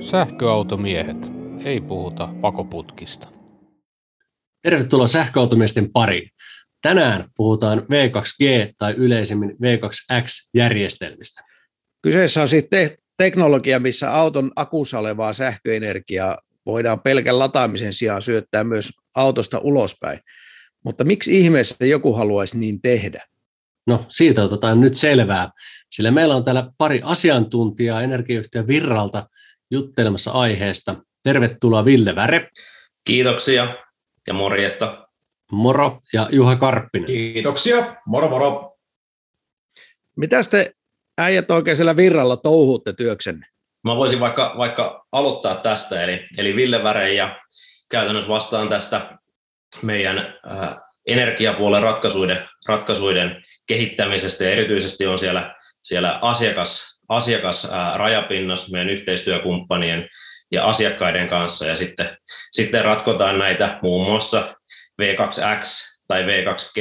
Sähköautomiehet. Ei puhuta pakoputkista. Tervetuloa sähköautomiesten pariin. Tänään puhutaan V2G tai yleisemmin V2X-järjestelmistä. Kyseessä on siis te- teknologia, missä auton akussa olevaa sähköenergiaa voidaan pelkän lataamisen sijaan syöttää myös autosta ulospäin. Mutta miksi ihmeessä joku haluaisi niin tehdä? No siitä otetaan nyt selvää, sillä meillä on täällä pari asiantuntijaa energiayhtiön Virralta juttelemassa aiheesta. Tervetuloa Ville Väre. Kiitoksia ja morjesta. Moro ja Juha Karppinen. Kiitoksia. Moro moro. Mitä te äijät oikein siellä Virralla touhuutte työksenne? Mä voisin vaikka, vaikka aloittaa tästä, eli, eli Ville Väre ja käytännössä vastaan tästä meidän äh, energiapuolen ratkaisuiden, ratkaisuiden kehittämisestä ja erityisesti on siellä, siellä asiakas, asiakas ää, rajapinnassa meidän yhteistyökumppanien ja asiakkaiden kanssa ja sitten, sitten ratkotaan näitä muun muassa V2X tai V2G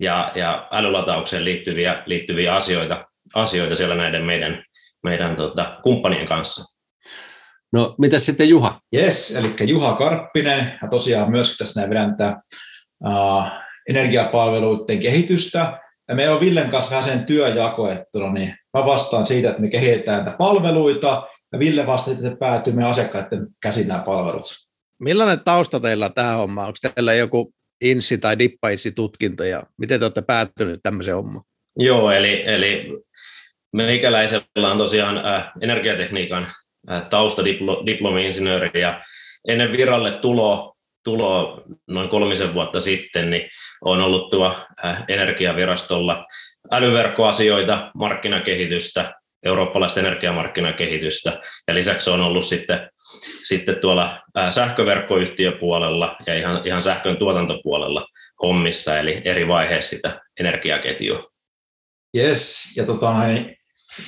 ja, ja älylataukseen liittyviä, liittyviä asioita, asioita siellä näiden meidän, meidän tota, kumppanien kanssa. No, mitä sitten Juha? Yes, eli Juha Karppinen, ja tosiaan myöskin tässä näin vedän tätä uh, energiapalveluiden kehitystä. Ja meillä on Villen kanssa vähän sen työjako, että no niin, mä vastaan siitä, että me kehitetään näitä palveluita, ja Ville vastaa, että päätyy meidän asiakkaiden käsin nämä palvelut. Millainen tausta teillä on tähän hommaan? Onko teillä joku insi- tai dippainsi-tutkinto, ja miten te olette päättyneet tämmöiseen hommaan? Joo, eli, eli meikäläisellä on tosiaan äh, energiatekniikan äh, taustadiplomi-insinööri, ja ennen viralle tulo tulo noin kolmisen vuotta sitten, niin on ollut tuo äh, energiavirastolla älyverkkoasioita, markkinakehitystä, eurooppalaista energiamarkkinakehitystä ja lisäksi on ollut sitten, sitten tuolla äh, sähköverkkoyhtiöpuolella ja ihan, ihan sähkön tuotantopuolella hommissa, eli eri vaiheissa sitä energiaketjua. Yes, ja tota,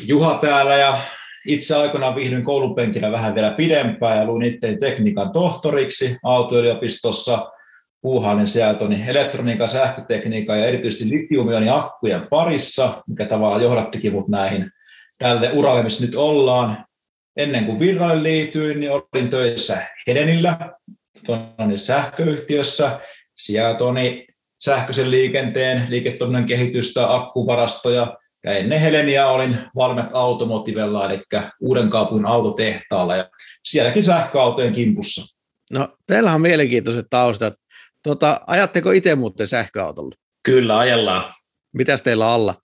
Juha täällä ja itse aikoinaan viihdyin koulupenkillä vähän vielä pidempään ja luin itse tekniikan tohtoriksi autoyliopistossa. Sieltä niin elektroniikan, sähkötekniikan ja erityisesti litiumionin akkujen parissa, mikä tavallaan johdattikin mut näihin tälle uralle, missä nyt ollaan. Ennen kuin virralle liityin, niin olin töissä Hedenillä, tuonne sähköyhtiössä. Sieltä sähköisen liikenteen, liiketoiminnan kehitystä, akkuvarastoja, ja ennen Helenia olin Valmet Automotivella, eli uuden kaupungin autotehtaalla, ja sielläkin sähköautojen kimpussa. No, teillä on mielenkiintoiset taustat. Tota, ajatteko itse muuten sähköautolla? Kyllä, ajellaan. Mitäs teillä alla?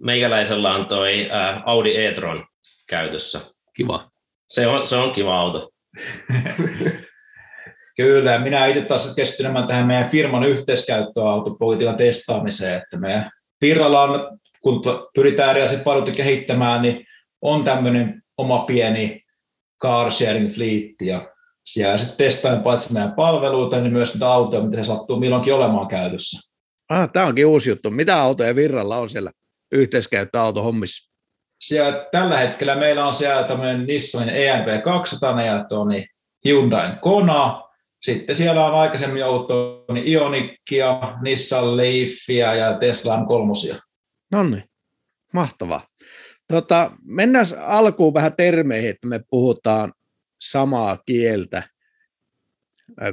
Meikäläisellä on toi äh, Audi e-tron käytössä. Kiva. Se on, se on kiva auto. Kyllä, minä itse taas keskityn tähän meidän firman yhteiskäyttöautopolitiikan testaamiseen, että meidän Pirralla on kun pyritään erilaisia palveluita kehittämään, niin on tämmöinen oma pieni car sharing fleet ja siellä sitten testaan paitsi meidän palveluita, niin myös niitä autoja, mitä se sattuu milloinkin olemaan käytössä. Ah, tämä onkin uusi juttu. Mitä autoja virralla on siellä yhteiskäyttöautohommissa? Siellä, tällä hetkellä meillä on siellä tämmöinen Nissan EMP 200 ja Toni Hyundai Kona. Sitten siellä on aikaisemmin ollut Ionikia, Nissan Leafia ja Tesla M3. No niin, mahtavaa. Tota, mennään alkuun vähän termeihin, että me puhutaan samaa kieltä.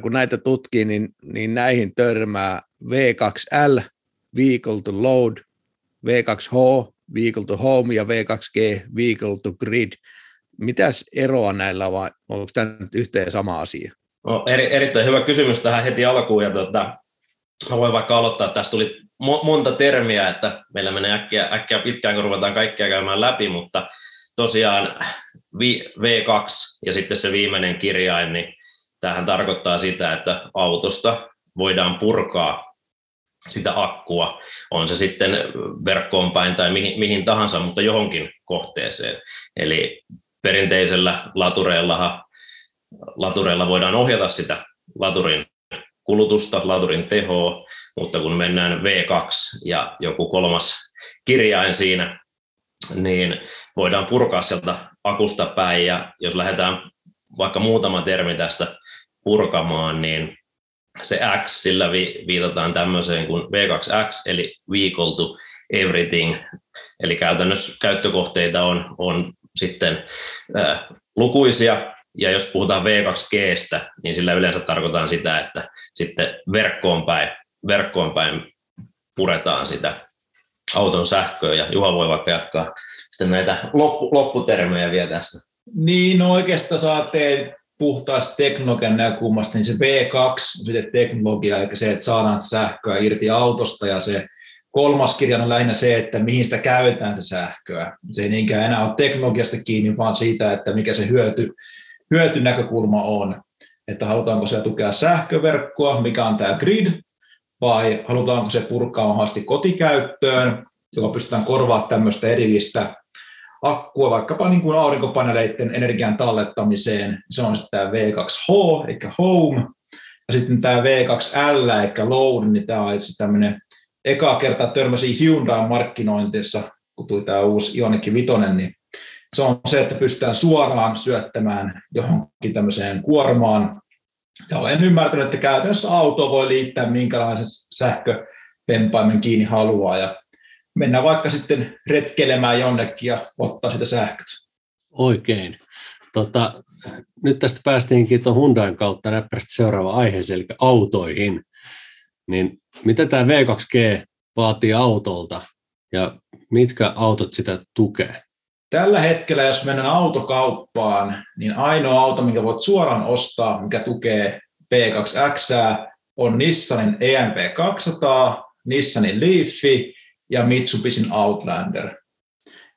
Kun näitä tutkii, niin, niin näihin törmää V2L, Vehicle to Load, V2H, Vehicle to Home ja V2G, Vehicle to Grid. Mitäs eroa näillä on, vai onko tämä nyt yhteen sama asia? No, eri, erittäin hyvä kysymys tähän heti alkuun. Ja tuota, mä voin vaikka aloittaa, tästä tuli monta termiä, että meillä menee äkkiä, äkkiä pitkään, kun ruvetaan kaikkia käymään läpi, mutta tosiaan V2 ja sitten se viimeinen kirjain, niin tämähän tarkoittaa sitä, että autosta voidaan purkaa sitä akkua, on se sitten verkkoon päin tai mihin, mihin tahansa, mutta johonkin kohteeseen. Eli perinteisellä latureilla, latureilla voidaan ohjata sitä laturin kulutusta, laturin tehoa, mutta kun mennään V2 ja joku kolmas kirjain siinä, niin voidaan purkaa sieltä akusta päin, ja jos lähdetään vaikka muutama termi tästä purkamaan, niin se X, sillä viitataan tämmöiseen kuin V2X, eli Vehicle to Everything, eli käytännössä käyttökohteita on, on sitten ää, lukuisia, ja jos puhutaan V2Gstä, niin sillä yleensä tarkoitaan sitä, että sitten verkkoon päin, verkkoon päin puretaan sitä auton sähköä, ja Juha voi vaikka jatkaa sitten näitä loppu, lopputermejä vielä tästä. Niin, no oikeastaan saa teet puhtaasta teknologian näkökulmasta, niin se V2 on sitten teknologia, eli se, että saadaan sähköä irti autosta, ja se kolmas kirja on lähinnä se, että mihin sitä käytetään se sähköä. Se ei niinkään enää ole teknologiasta kiinni, vaan siitä, että mikä se hyöty, hyötynäkökulma on. Että halutaanko se tukea sähköverkkoa, mikä on tämä grid, vai halutaanko se purkaa mahdollisesti kotikäyttöön, joka pystytään korvaamaan tämmöistä erillistä akkua vaikkapa niin kuin aurinkopaneeleiden energian tallettamiseen. Se on sitten tämä V2H, eli Home, ja sitten tämä V2L, eli Load, niin tämä on itse tämmöinen eka kertaa törmäsi Hyundai markkinointissa, kun tuli tämä uusi Ioniq 5, niin se on se, että pystytään suoraan syöttämään johonkin tämmöiseen kuormaan. Ja olen ymmärtänyt, että käytännössä auto voi liittää minkälaisen sähköpempaimen kiinni haluaa ja mennä vaikka sitten retkelemään jonnekin ja ottaa sitä sähköt. Oikein. Tota, nyt tästä päästiinkin tuon Hyundain kautta näppärästi seuraava aiheeseen, eli autoihin. Niin mitä tämä V2G vaatii autolta ja mitkä autot sitä tukee? Tällä hetkellä, jos mennään autokauppaan, niin ainoa auto, minkä voit suoraan ostaa, mikä tukee V2X, on Nissanin EMP 200, Nissanin Leafi ja Mitsubishin Outlander.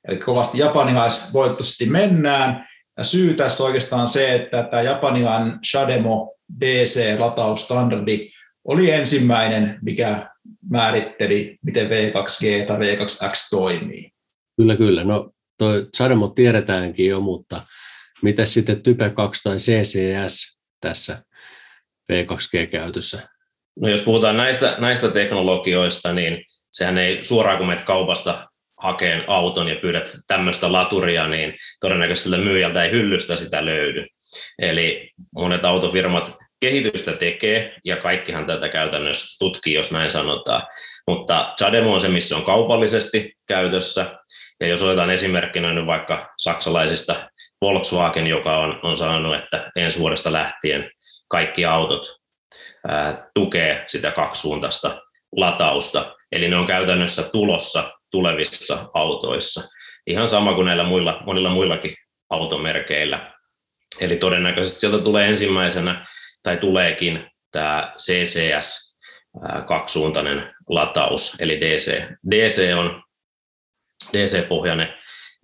Eli kovasti japanilaisvoittoisesti mennään. Ja syy tässä oikeastaan se, että tämä japanilainen Shademo DC-latausstandardi oli ensimmäinen, mikä määritteli, miten V2G tai V2X toimii. Kyllä, kyllä. No toi Shademo tiedetäänkin jo, mutta mitä sitten Type 2 tai CCS tässä V2G-käytössä? No jos puhutaan näistä, näistä teknologioista, niin sehän ei suoraan kun menet kaupasta hakeen auton ja pyydät tämmöistä laturia, niin todennäköisesti myyjältä ei hyllystä sitä löydy. Eli monet autofirmat kehitystä tekee, ja kaikkihan tätä käytännössä tutkii, jos näin sanotaan. Mutta Chademo on se, missä on kaupallisesti käytössä, ja jos otetaan esimerkkinä nyt vaikka saksalaisista Volkswagen, joka on, on sanonut, että ensi vuodesta lähtien kaikki autot ää, tukee sitä kaksisuuntaista latausta, eli ne on käytännössä tulossa tulevissa autoissa. Ihan sama kuin näillä muilla, monilla muillakin automerkeillä. Eli todennäköisesti sieltä tulee ensimmäisenä, tai tuleekin tämä CCS, kaksisuuntainen lataus, eli DC. DC on DC-pohjainen,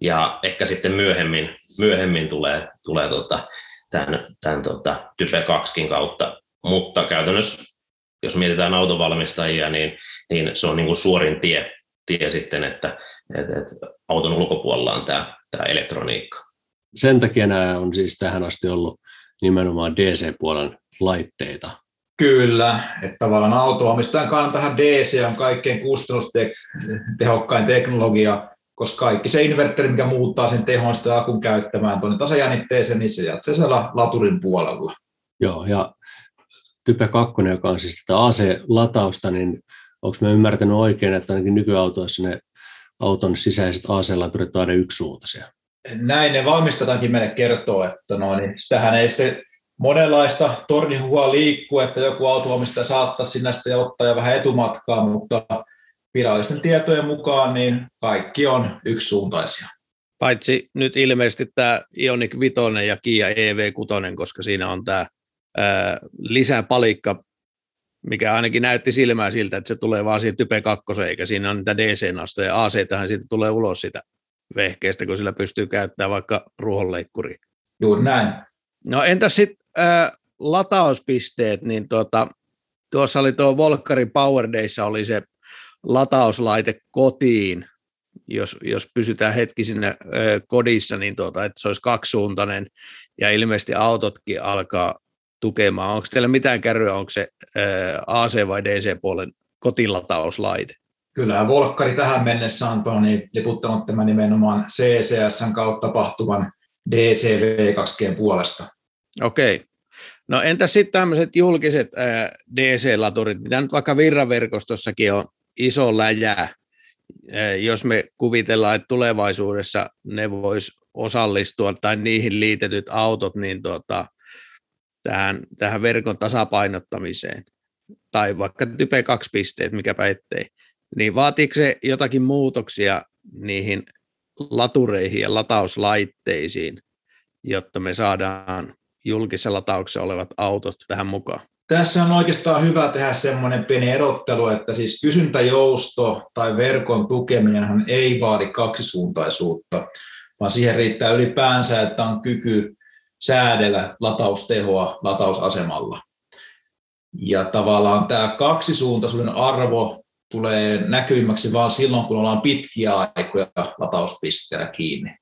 ja ehkä sitten myöhemmin, myöhemmin tulee, tulee tota, tämän, tämän tota, Type 2 kautta, mutta käytännössä jos mietitään autovalmistajia, niin, niin se on niin kuin suorin tie, tie sitten, että, että, että auton ulkopuolella on tämä, tämä elektroniikka. Sen takia nämä on siis tähän asti ollut nimenomaan DC-puolen laitteita. Kyllä, että tavallaan autoomistajan kannaltahan DC on kaikkein kustannustehokkain teknologia, koska kaikki se inverteri, mikä muuttaa sen tehon sitä akun käyttämään tuonne tasajännitteeseen, niin se jatsee siellä laturin puolella. Joo, ja Type 2, joka on siis tätä AC-latausta, niin onko mä ymmärtänyt oikein, että ainakin nykyautoissa ne auton sisäiset AC-laturit on aina yksisuuntaisia? Näin ne valmistetaankin meille kertoo, että no, niin sitähän ei sitten monenlaista tornihua liikkuu, että joku autovalmistaja saattaa sinne sitten ottaa ja vähän etumatkaa, mutta virallisten tietojen mukaan niin kaikki on yksisuuntaisia. Paitsi nyt ilmeisesti tämä Ioniq 5 ja Kia EV6, koska siinä on tämä lisää palikka, mikä ainakin näytti silmää siltä, että se tulee vaan siitä type 2, eikä siinä on niitä DC-nastoja. AC tähän siitä tulee ulos sitä vehkeestä, kun sillä pystyy käyttämään vaikka ruohonleikkuri. Juuri näin. No entäs sitten äh, latauspisteet, niin tuota, tuossa oli tuo Volkari Power Dayssa oli se latauslaite kotiin, jos, jos pysytään hetki sinne äh, kodissa, niin tuota, että se olisi kaksisuuntainen, ja ilmeisesti autotkin alkaa tukemaan. Onko teillä mitään kärryä, onko se AC- vai DC-puolen kotilatauslaite? Kyllähän Volkkari tähän mennessä on niin liputtanut tämän nimenomaan CCS kautta tapahtuvan DCV2G puolesta. Okei. No entä sitten tämmöiset julkiset DC-laturit, mitä nyt vaikka virraverkostossakin on iso läjä, jos me kuvitellaan, että tulevaisuudessa ne vois osallistua tai niihin liitetyt autot niin tuota, tähän, tähän verkon tasapainottamiseen, tai vaikka type 2 pisteet, mikäpä ettei, niin vaatiiko se jotakin muutoksia niihin latureihin ja latauslaitteisiin, jotta me saadaan julkisella latauksessa olevat autot tähän mukaan? Tässä on oikeastaan hyvä tehdä semmoinen pieni erottelu, että siis kysyntäjousto tai verkon tukeminen ei vaadi kaksisuuntaisuutta, vaan siihen riittää ylipäänsä, että on kyky säädellä lataustehoa latausasemalla. Ja tavallaan tämä kaksisuuntaisuuden arvo tulee näkyvimmäksi vain silloin, kun ollaan pitkiä aikoja latauspisteellä kiinni.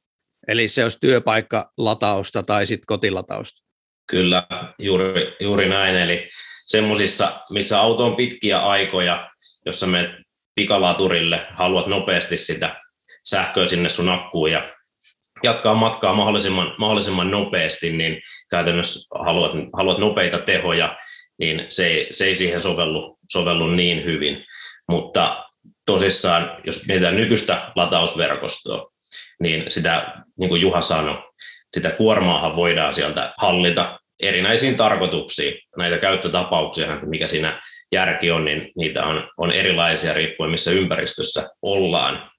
Eli se olisi työpaikka latausta tai sitten kotilatausta. Kyllä, juuri, juuri näin. Eli semmoisissa, missä auto on pitkiä aikoja, jossa me pikalaturille, haluat nopeasti sitä sähköä sinne sun akkuun ja jatkaa matkaa mahdollisimman, mahdollisimman nopeasti, niin käytännössä haluat, haluat nopeita tehoja, niin se ei, se ei siihen sovellu, sovellu niin hyvin. Mutta tosissaan, jos mietitään nykyistä latausverkostoa, niin sitä, niin kuin Juha sanoi, sitä kuormaahan voidaan sieltä hallita erinäisiin tarkoituksiin. Näitä käyttötapauksia, että mikä siinä järki on, niin niitä on, on erilaisia riippuen missä ympäristössä ollaan.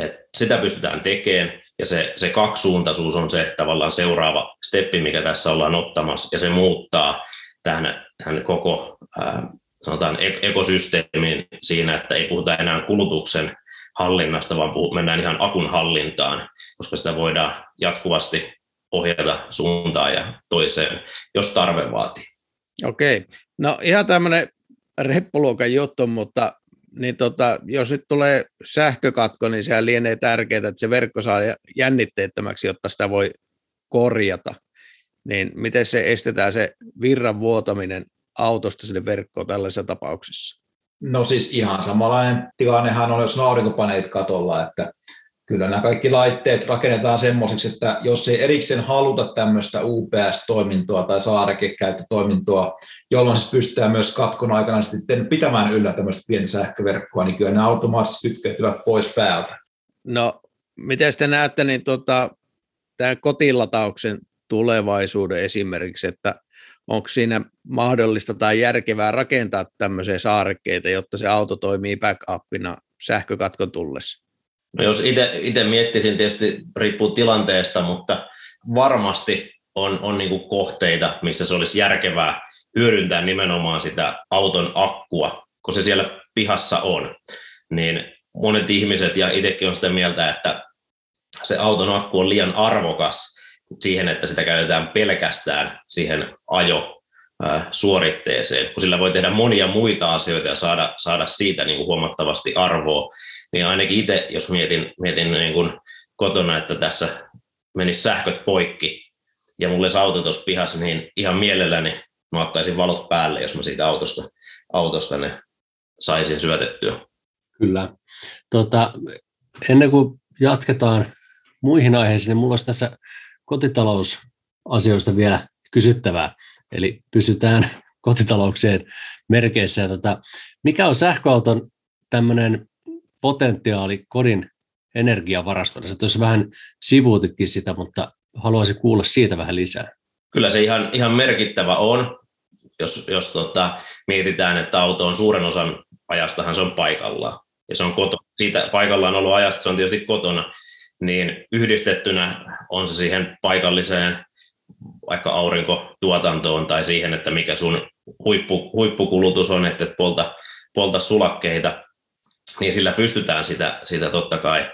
Et sitä pystytään tekemään, ja se, se kaksisuuntaisuus on se tavallaan seuraava steppi, mikä tässä ollaan ottamassa, ja se muuttaa tähän, tähän koko ää, sanotaan ekosysteemin siinä, että ei puhuta enää kulutuksen hallinnasta, vaan mennään ihan akun hallintaan, koska sitä voidaan jatkuvasti ohjata suuntaan ja toiseen, jos tarve vaatii. Okei. No ihan tämmöinen reppuluokan juttu, mutta niin tota, jos nyt tulee sähkökatko, niin sehän lienee tärkeää, että se verkko saa jännitteettömäksi, jotta sitä voi korjata. Niin miten se estetään se virran vuotaminen autosta sinne verkkoon tällaisessa tapauksessa? No siis ihan samanlainen tilannehan on, jos on aurinkopaneet katolla, että kyllä nämä kaikki laitteet rakennetaan semmoiseksi, että jos ei erikseen haluta tämmöistä UPS-toimintoa tai saarekekäyttötoimintoa, jolloin siis pystytään myös katkon aikana sitten pitämään yllä tämmöistä pientä sähköverkkoa, niin kyllä ne automaattisesti kytkeytyvät pois päältä. No, miten te näette niin tota, tämän kotilatauksen tulevaisuuden esimerkiksi, että onko siinä mahdollista tai järkevää rakentaa tämmöisiä saarekkeita, jotta se auto toimii backupina sähkökatkon tullessa? No jos itse miettisin, tietysti riippuu tilanteesta, mutta varmasti on, on niin kohteita, missä se olisi järkevää hyödyntää nimenomaan sitä auton akkua, kun se siellä pihassa on. Niin monet ihmiset ja itsekin on sitä mieltä, että se auton akku on liian arvokas siihen, että sitä käytetään pelkästään siihen ajo suoritteeseen, kun sillä voi tehdä monia muita asioita ja saada, saada siitä niin kuin huomattavasti arvoa niin ainakin itse, jos mietin, mietin niin kuin kotona, että tässä menisi sähköt poikki ja mulla olisi auto tuossa pihassa, niin ihan mielelläni mä ottaisin valot päälle, jos mä siitä autosta, autosta ne saisin syötettyä. Kyllä. Tota, ennen kuin jatketaan muihin aiheisiin, niin mulla olisi tässä kotitalousasioista vielä kysyttävää. Eli pysytään kotitalouksien merkeissä. Ja tota, mikä on sähköauton tämmöinen potentiaali kodin energiavarastona. Sä tuossa vähän sivuutitkin sitä, mutta haluaisin kuulla siitä vähän lisää. Kyllä se ihan, ihan merkittävä on, jos, jos tota, mietitään, että auto on suuren osan ajastahan se on paikallaan. Ja se on koto, siitä paikallaan ollut ajasta, se on tietysti kotona, niin yhdistettynä on se siihen paikalliseen vaikka aurinkotuotantoon tai siihen, että mikä sun huippu, huippukulutus on, että polta, polta sulakkeita, niin sillä pystytään sitä, sitä totta kai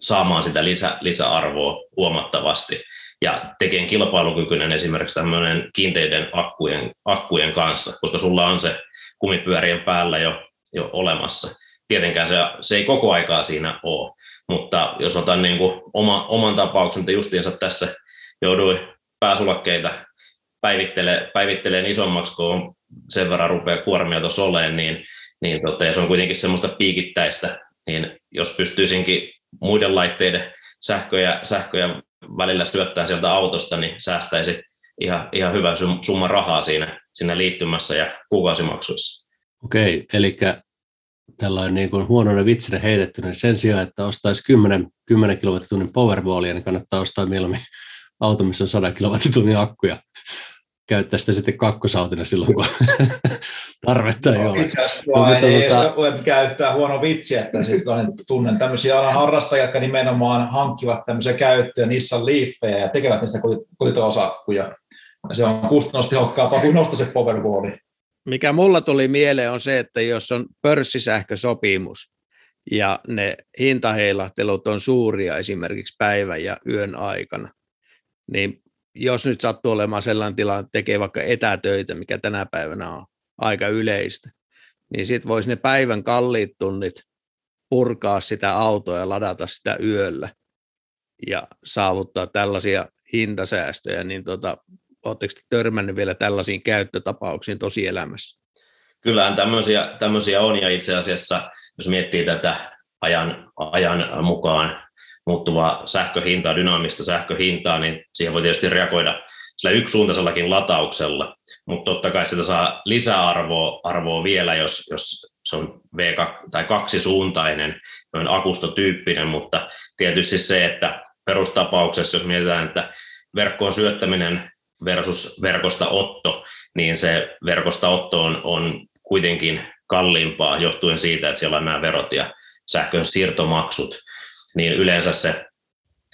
saamaan sitä lisä, lisäarvoa huomattavasti ja tekemään kilpailukykyinen esimerkiksi tämmöinen kiinteiden akkujen, akkujen kanssa, koska sulla on se kumipyörien päällä jo, jo olemassa. Tietenkään se, se ei koko aikaa siinä ole, mutta jos otan niin kuin oma, oman tapauksen, että justiinsa tässä jouduin pääsulakkeita päivittelee, päivitteleen isommaksi, kun sen verran rupeaa kuormia tuossa olemaan, niin niin tota, ja se on kuitenkin semmoista piikittäistä, niin jos pystyisinkin muiden laitteiden sähköjä, sähköjä välillä syöttää sieltä autosta, niin säästäisi ihan, ihan hyvän summan rahaa siinä, siinä liittymässä ja kuukausimaksuissa. Okei, eli tällainen niin kuin huonona vitsinä heitetty, niin sen sijaan, että ostaisi 10, 10 kilowattitunnin powerballia, niin kannattaa ostaa mieluummin auto, missä on 100 kilowattitunnin akkuja käyttää sitä sitten kakkosautina silloin, kun tarvetta ei no, ole. Itse asiassa no, ei tuota... ole käyttää huono vitsi, että siis tunnen tämmöisiä alan harrastajia, jotka nimenomaan hankkivat tämmöisiä käyttöön Nissan Leafejä ja tekevät niistä kotitalousakkuja. Se on kustannustehokkaampaa kuin nostaa se Powerballi. Mikä mulla tuli mieleen on se, että jos on pörssisähkösopimus ja ne hintaheilahtelut on suuria esimerkiksi päivän ja yön aikana, niin jos nyt sattuu olemaan sellainen tilanne, että tekee vaikka etätöitä, mikä tänä päivänä on aika yleistä, niin sitten voisi ne päivän kalliit tunnit purkaa sitä autoa ja ladata sitä yöllä ja saavuttaa tällaisia hintasäästöjä, niin tota, oletteko törmännyt vielä tällaisiin käyttötapauksiin tosielämässä? Kyllähän tämmöisiä, tämmöisiä on, ja itse asiassa jos miettii tätä ajan, ajan mukaan muuttuvaa sähköhintaa, dynaamista sähköhintaa, niin siihen voi tietysti reagoida sillä yksisuuntaisellakin latauksella, mutta totta kai sitä saa lisäarvoa arvoa vielä, jos, jos se on V2 tai kaksisuuntainen, noin akustotyyppinen, mutta tietysti se, että perustapauksessa, jos mietitään, että verkkoon syöttäminen versus verkosta otto, niin se verkosta otto on, on kuitenkin kalliimpaa johtuen siitä, että siellä on nämä verot ja sähkön siirtomaksut, niin yleensä se,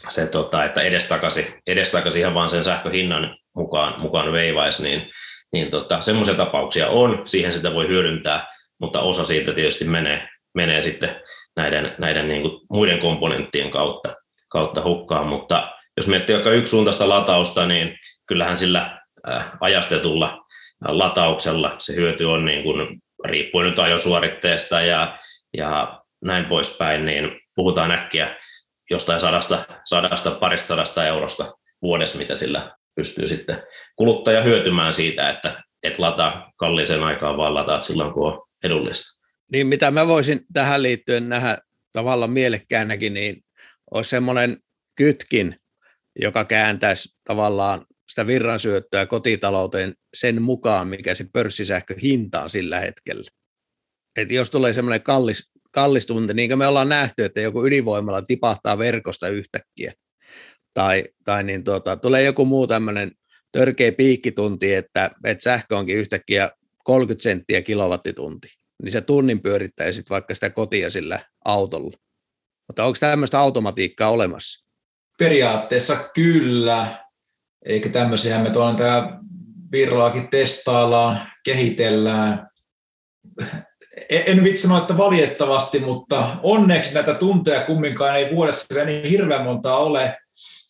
se tota, että edestakaisin, edestakaisin ihan vaan sen sähköhinnan mukaan, mukaan veivaisi, niin, niin tota, semmoisia tapauksia on, siihen sitä voi hyödyntää, mutta osa siitä tietysti menee, menee sitten näiden, näiden niin kuin muiden komponenttien kautta, kautta hukkaan, mutta jos miettii vaikka yksisuuntaista latausta, niin kyllähän sillä äh, ajastetulla latauksella se hyöty on niin kuin, riippuen nyt ajosuoritteesta ja, ja näin poispäin, niin puhutaan äkkiä jostain sadasta, sadasta parista sadasta eurosta vuodessa, mitä sillä pystyy sitten kuluttaja hyötymään siitä, että et lataa kalliiseen aikaan, vaan lataat silloin, kun on edullista. Niin mitä mä voisin tähän liittyen nähdä tavallaan mielekkäänäkin, niin olisi semmoinen kytkin, joka kääntäisi tavallaan sitä virransyöttöä kotitalouteen sen mukaan, mikä se pörssisähkö hinta on sillä hetkellä. Et jos tulee semmoinen kallis kallis tunti, niin kuin me ollaan nähty, että joku ydinvoimalla tipahtaa verkosta yhtäkkiä, tai, tai niin tuota, tulee joku muu tämmöinen törkeä piikkitunti, että, että sähkö onkin yhtäkkiä 30 senttiä kilowattitunti, niin se tunnin pyörittää sitten vaikka sitä kotia sillä autolla. Mutta onko tämmöistä automatiikkaa olemassa? Periaatteessa kyllä, eikä tämmöisiä me tuolla tämä Virroakin testaillaan, kehitellään en vitsi sanoa, että valitettavasti, mutta onneksi näitä tunteja kumminkaan ei vuodessa niin hirveän montaa ole,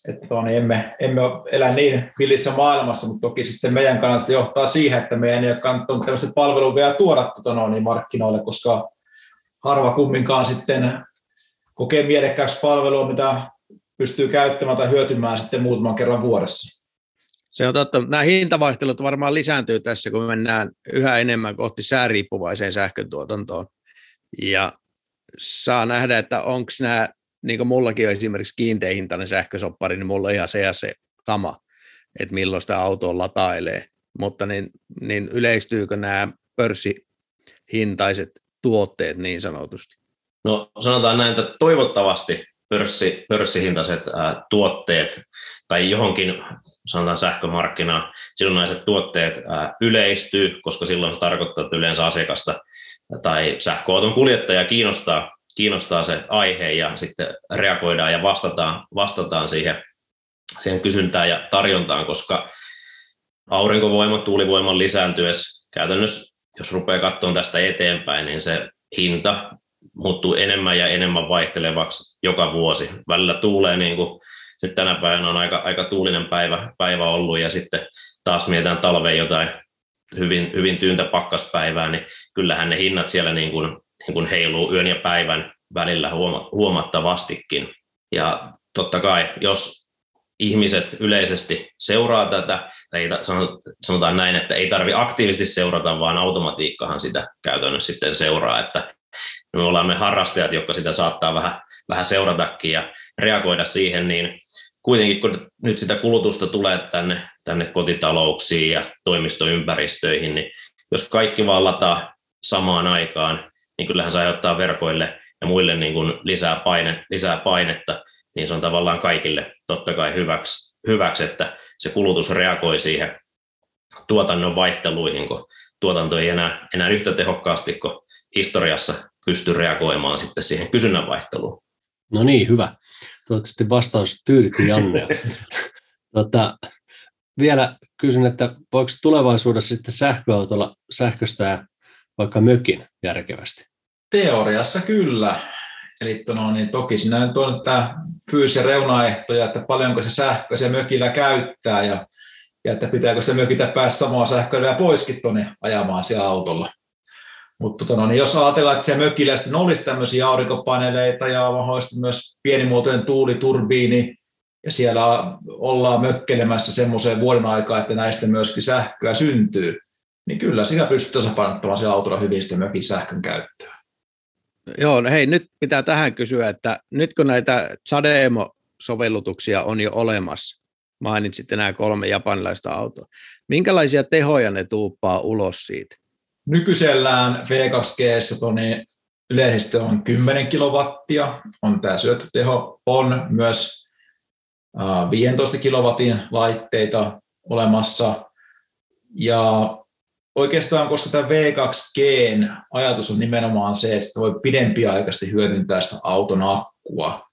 että tuo, niin emme, emme elä niin villissä maailmassa, mutta toki sitten meidän kannalta johtaa siihen, että meidän ei ole kannattanut tällaista palvelua vielä tuoda tuota, markkinoille, koska harva kumminkaan sitten kokee mielekkääksi palvelua, mitä pystyy käyttämään tai hyötymään sitten muutaman kerran vuodessa. Se on totta. Nämä hintavaihtelut varmaan lisääntyy tässä, kun mennään yhä enemmän kohti sääriippuvaiseen sähköntuotantoon. Ja saa nähdä, että onko nämä, niin kuin mullakin on esimerkiksi kiinteähintainen sähkösoppari, niin mulla on ihan se ja se sama, että milloin sitä autoa latailee. Mutta niin, niin yleistyykö nämä pörssihintaiset tuotteet niin sanotusti? No sanotaan näin, että toivottavasti pörssi, pörssihintaiset ää, tuotteet tai johonkin sanotaan sähkömarkkinaan, silloin tuotteet yleistyy, koska silloin se tarkoittaa, että yleensä asiakasta tai sähköauton kuljettaja kiinnostaa, kiinnostaa se aihe ja sitten reagoidaan ja vastataan, vastataan siihen, siihen kysyntään ja tarjontaan, koska aurinkovoiman, tuulivoiman lisääntyessä käytännössä, jos rupeaa katsomaan tästä eteenpäin, niin se hinta muuttuu enemmän ja enemmän vaihtelevaksi joka vuosi. Välillä tuulee niin kuin nyt tänä päivänä on aika, aika tuulinen päivä, päivä ollut ja sitten taas mietitään talveen jotain hyvin, hyvin tyyntä pakkaspäivää, niin kyllähän ne hinnat siellä niin kuin, niin kuin heiluu yön ja päivän välillä huomattavastikin. Ja totta kai, jos ihmiset yleisesti seuraa tätä, tai sanotaan näin, että ei tarvi aktiivisesti seurata, vaan automatiikkahan sitä käytännössä sitten seuraa, että me ollaan me harrastajat, jotka sitä saattaa vähän, vähän seuratakin ja reagoida siihen, niin kuitenkin kun nyt sitä kulutusta tulee tänne, tänne kotitalouksiin ja toimistoympäristöihin, niin jos kaikki vaan lataa samaan aikaan, niin kyllähän se aiheuttaa verkoille ja muille niin kuin lisää, paine, lisää painetta, niin se on tavallaan kaikille totta kai hyväksi, hyväksi, että se kulutus reagoi siihen tuotannon vaihteluihin, kun tuotanto ei enää, enää yhtä tehokkaasti kuin historiassa pysty reagoimaan sitten siihen kysynnän vaihteluun. No niin, hyvä. Toivottavasti vastaus tyydytti Jannea. tota, vielä kysyn, että voiko tulevaisuudessa sitten sähköautolla sähköstää vaikka mökin järkevästi? Teoriassa kyllä. Eli no, niin toki siinä nyt on tämä fyysisiä reunaehtoja, että paljonko se sähkö se mökillä käyttää ja, ja että pitääkö se mökitä päästä samaa sähköä vielä poiskin tuonne ajamaan siellä autolla. Mutta tota, no, niin jos ajatellaan, että se mökillä sitten olisi tämmöisiä aurinkopaneeleita ja mahdollisesti myös pienimuotoinen tuuliturbiini, ja siellä ollaan mökkelemässä semmoiseen vuoden aikaa, että näistä myöskin sähköä syntyy, niin kyllä sitä pystyy tasapainottamaan se autolla hyvin sitten mökin sähkön käyttöä. Joo, no hei, nyt pitää tähän kysyä, että nyt kun näitä Chademo-sovellutuksia on jo olemassa, mainitsitte nämä kolme japanilaista autoa, minkälaisia tehoja ne tuuppaa ulos siitä? Nykyisellään V2G niin yleisesti on 10 kilowattia, on tämä syöttöteho, on myös 15 kilowatin laitteita olemassa, ja oikeastaan, koska tämä V2G ajatus on nimenomaan se, että voi pidempiaikaisesti hyödyntää sitä auton akkua,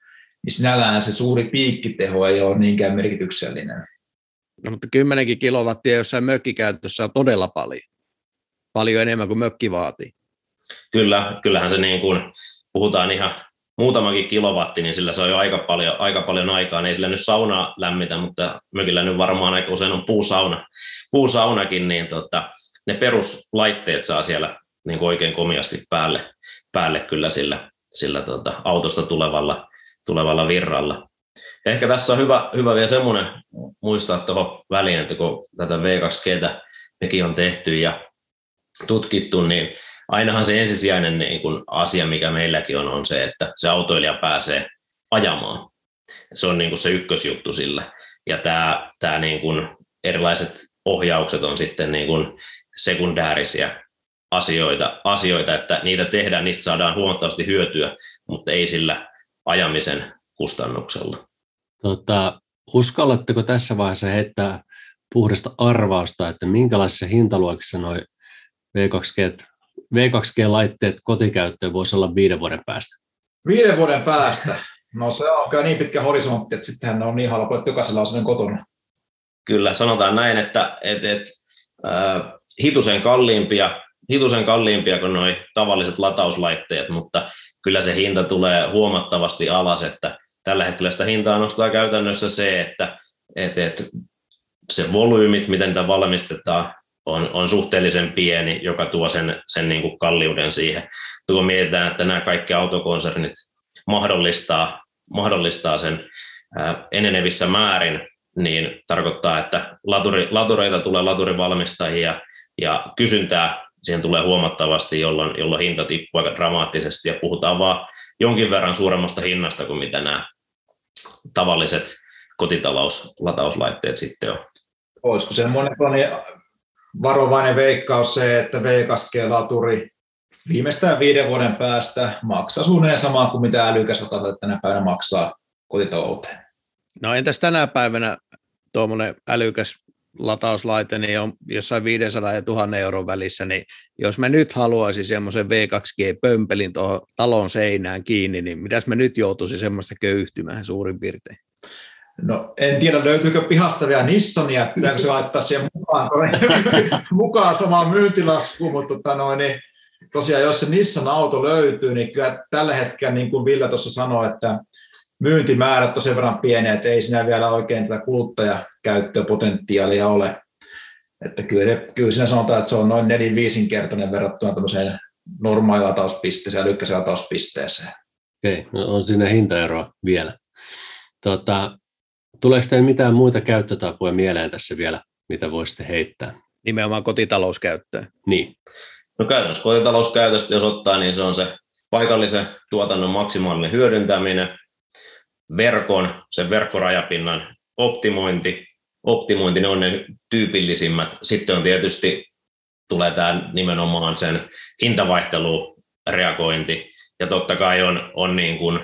niin sinällään se suuri piikkiteho ei ole niinkään merkityksellinen. No, mutta 10 kilowattia jossain mökkikäytössä on todella paljon paljon enemmän kuin mökki vaatii. Kyllä, kyllähän se niin kuin, puhutaan ihan muutamakin kilowatti, niin sillä se on jo aika paljon, aika paljon aikaa. Ei sillä nyt saunaa lämmitä, mutta mökillä nyt varmaan aika usein on puusauna, puusaunakin, niin tota, ne peruslaitteet saa siellä niin kuin oikein komiasti päälle, päälle kyllä sillä, sillä tota, autosta tulevalla, tulevalla virralla. Ehkä tässä on hyvä, hyvä vielä semmoinen muistaa tuohon väliin, että kun tätä V2Gtä mekin on tehty ja tutkittu, niin ainahan se ensisijainen niin kuin asia, mikä meilläkin on, on se, että se autoilija pääsee ajamaan. Se on niin kuin se ykkösjuttu sillä. Ja tämä, tämä niin kuin erilaiset ohjaukset on sitten niin kuin sekundäärisiä asioita, asioita, että niitä tehdään, niistä saadaan huomattavasti hyötyä, mutta ei sillä ajamisen kustannuksella. Tota, uskallatteko tässä vaiheessa heittää puhdasta arvausta, että minkälaisessa hintaluokissa noin V2G, V2G-laitteet kotikäyttöön voisi olla viiden vuoden päästä? Viiden vuoden päästä? No se on kyllä niin pitkä horisontti, että sittenhän ne on niin halpa, että jokaisella on sen kotona. Kyllä, sanotaan näin, että et, et, äh, hitusen kalliimpia, hitusen kalliimpia kuin nuo tavalliset latauslaitteet, mutta kyllä se hinta tulee huomattavasti alas, että tällä hetkellä sitä hintaa nostaa käytännössä se, että et, et, se volyymit, miten tämä valmistetaan, on, on suhteellisen pieni, joka tuo sen, sen niin kuin kalliuden siihen. Kun mietitään, että nämä kaikki autokonsernit mahdollistaa, mahdollistaa sen ää, enenevissä määrin, niin tarkoittaa, että laturi, latureita tulee laturivalmistajia ja kysyntää siihen tulee huomattavasti, jolloin, jolloin hinta tippuu aika dramaattisesti ja puhutaan vaan jonkin verran suuremmasta hinnasta kuin mitä nämä tavalliset kotitalouslataus-latauslaitteet sitten on. Olisiko semmoinen varovainen veikkaus se, että V2G-laturi viimeistään viiden vuoden päästä maksaa suunnilleen samaa kuin mitä älykäs tänä päivänä maksaa kotitalouteen. No entäs tänä päivänä tuommoinen älykäs latauslaite niin on jossain 500 ja 1000 euron välissä, niin jos mä nyt haluaisin semmoisen V2G-pömpelin tuohon talon seinään kiinni, niin mitäs mä nyt joutuisin semmoista köyhtymään suurin piirtein? No en tiedä, löytyykö pihasta vielä Nissania, pitääkö se laittaa siihen mukaan, mukaan samaan myyntilaskuun, mutta tota noin, niin tosiaan jos se Nissan-auto löytyy, niin kyllä tällä hetkellä, niin kuin Ville tuossa sanoi, että myyntimäärät on sen verran pieniä, että ei siinä vielä oikein tätä kuluttajakäyttöpotentiaalia ole. Että kyllä, kyllä siinä sanotaan, että se on noin nelin viisinkertainen verrattuna tämmöiseen normaaliin latauspisteeseen, älykkäiseen latauspisteeseen. Okei, no on siinä hintaeroa vielä. Tota, Tuleeko teille mitään muita käyttötapoja mieleen tässä vielä, mitä voisitte heittää? Nimenomaan kotitalouskäyttöön. Niin. No käytännössä kotitalouskäytöstä, jos ottaa, niin se on se paikallisen tuotannon maksimaalinen hyödyntäminen, verkon, sen verkkorajapinnan optimointi, optimointi, ne on ne tyypillisimmät. Sitten on tietysti, tulee tämä nimenomaan sen hintavaihtelu reagointi. Ja totta kai on, on niin kuin,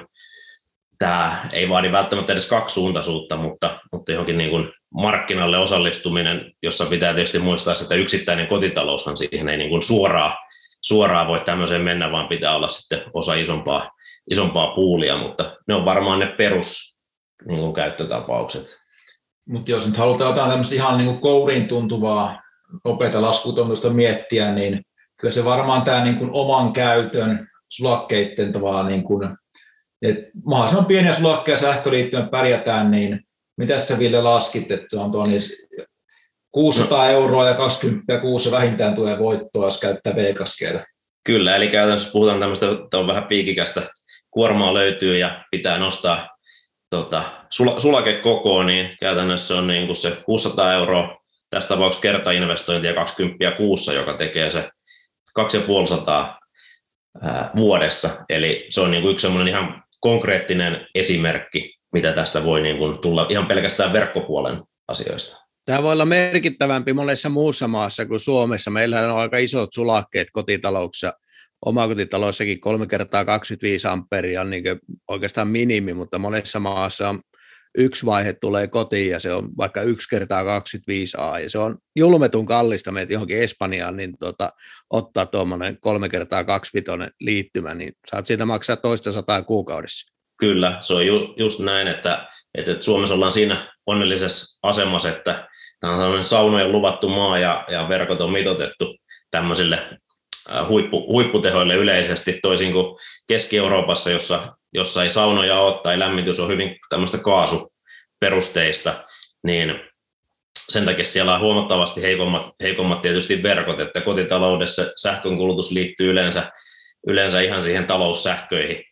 tämä ei vaadi välttämättä edes kaksisuuntaisuutta, mutta, mutta johonkin niin kuin markkinalle osallistuminen, jossa pitää tietysti muistaa, että yksittäinen kotitaloushan siihen ei niin kuin suoraan, suoraan voi tämmöiseen mennä, vaan pitää olla sitten osa isompaa, isompaa puulia, mutta ne on varmaan ne perus niin kuin käyttötapaukset. Mutta jos nyt halutaan jotain tämmöistä ihan niin kuin kouriin tuntuvaa nopeita laskutontusta miettiä, niin kyllä se varmaan tämä niin kuin oman käytön sulakkeiden tavallaan niin kuin, että mahdollisimman pieniä sulakkeja sähköliittymän pärjätään, niin mitä sä Ville laskit, että se on tuo niin 600 euroa ja 20 kuussa vähintään tulee voittoa, jos käyttää v Kyllä, eli käytännössä puhutaan tämmöistä, että on vähän piikikästä kuormaa löytyy ja pitää nostaa tota, sul- sulake kokoon, niin käytännössä on niin kuin se 600 euroa tässä tapauksessa kertainvestointi ja 20 kuussa, joka tekee se 2500 vuodessa. Eli se on niin kuin yksi semmoinen ihan konkreettinen esimerkki, mitä tästä voi niin kuin tulla ihan pelkästään verkkopuolen asioista. Tämä voi olla merkittävämpi monessa muussa maassa kuin Suomessa. Meillä on aika isot sulakkeet kotitalouksissa. Omakotitaloussakin 3 kertaa 25 amperia on niin oikeastaan minimi, mutta monessa maassa on yksi vaihe tulee kotiin ja se on vaikka yksi kertaa 25A ja se on julmetun kallista meitä johonkin Espanjaan, niin tota, ottaa tuommoinen kolme kertaa 25 liittymä, niin saat siitä maksaa toista sataa kuukaudessa. Kyllä, se on ju, just näin, että, että Suomessa ollaan siinä onnellisessa asemassa, että tämä on saunojen luvattu maa ja, ja verkot on mitotettu tämmöisille huippu, huipputehoille yleisesti, toisin kuin Keski-Euroopassa, jossa, jossa ei saunoja ole tai lämmitys on hyvin tämmöistä kaasuperusteista, niin sen takia siellä on huomattavasti heikommat, heikommat tietysti verkot, että kotitaloudessa sähkönkulutus liittyy yleensä, yleensä ihan siihen taloussähköihin,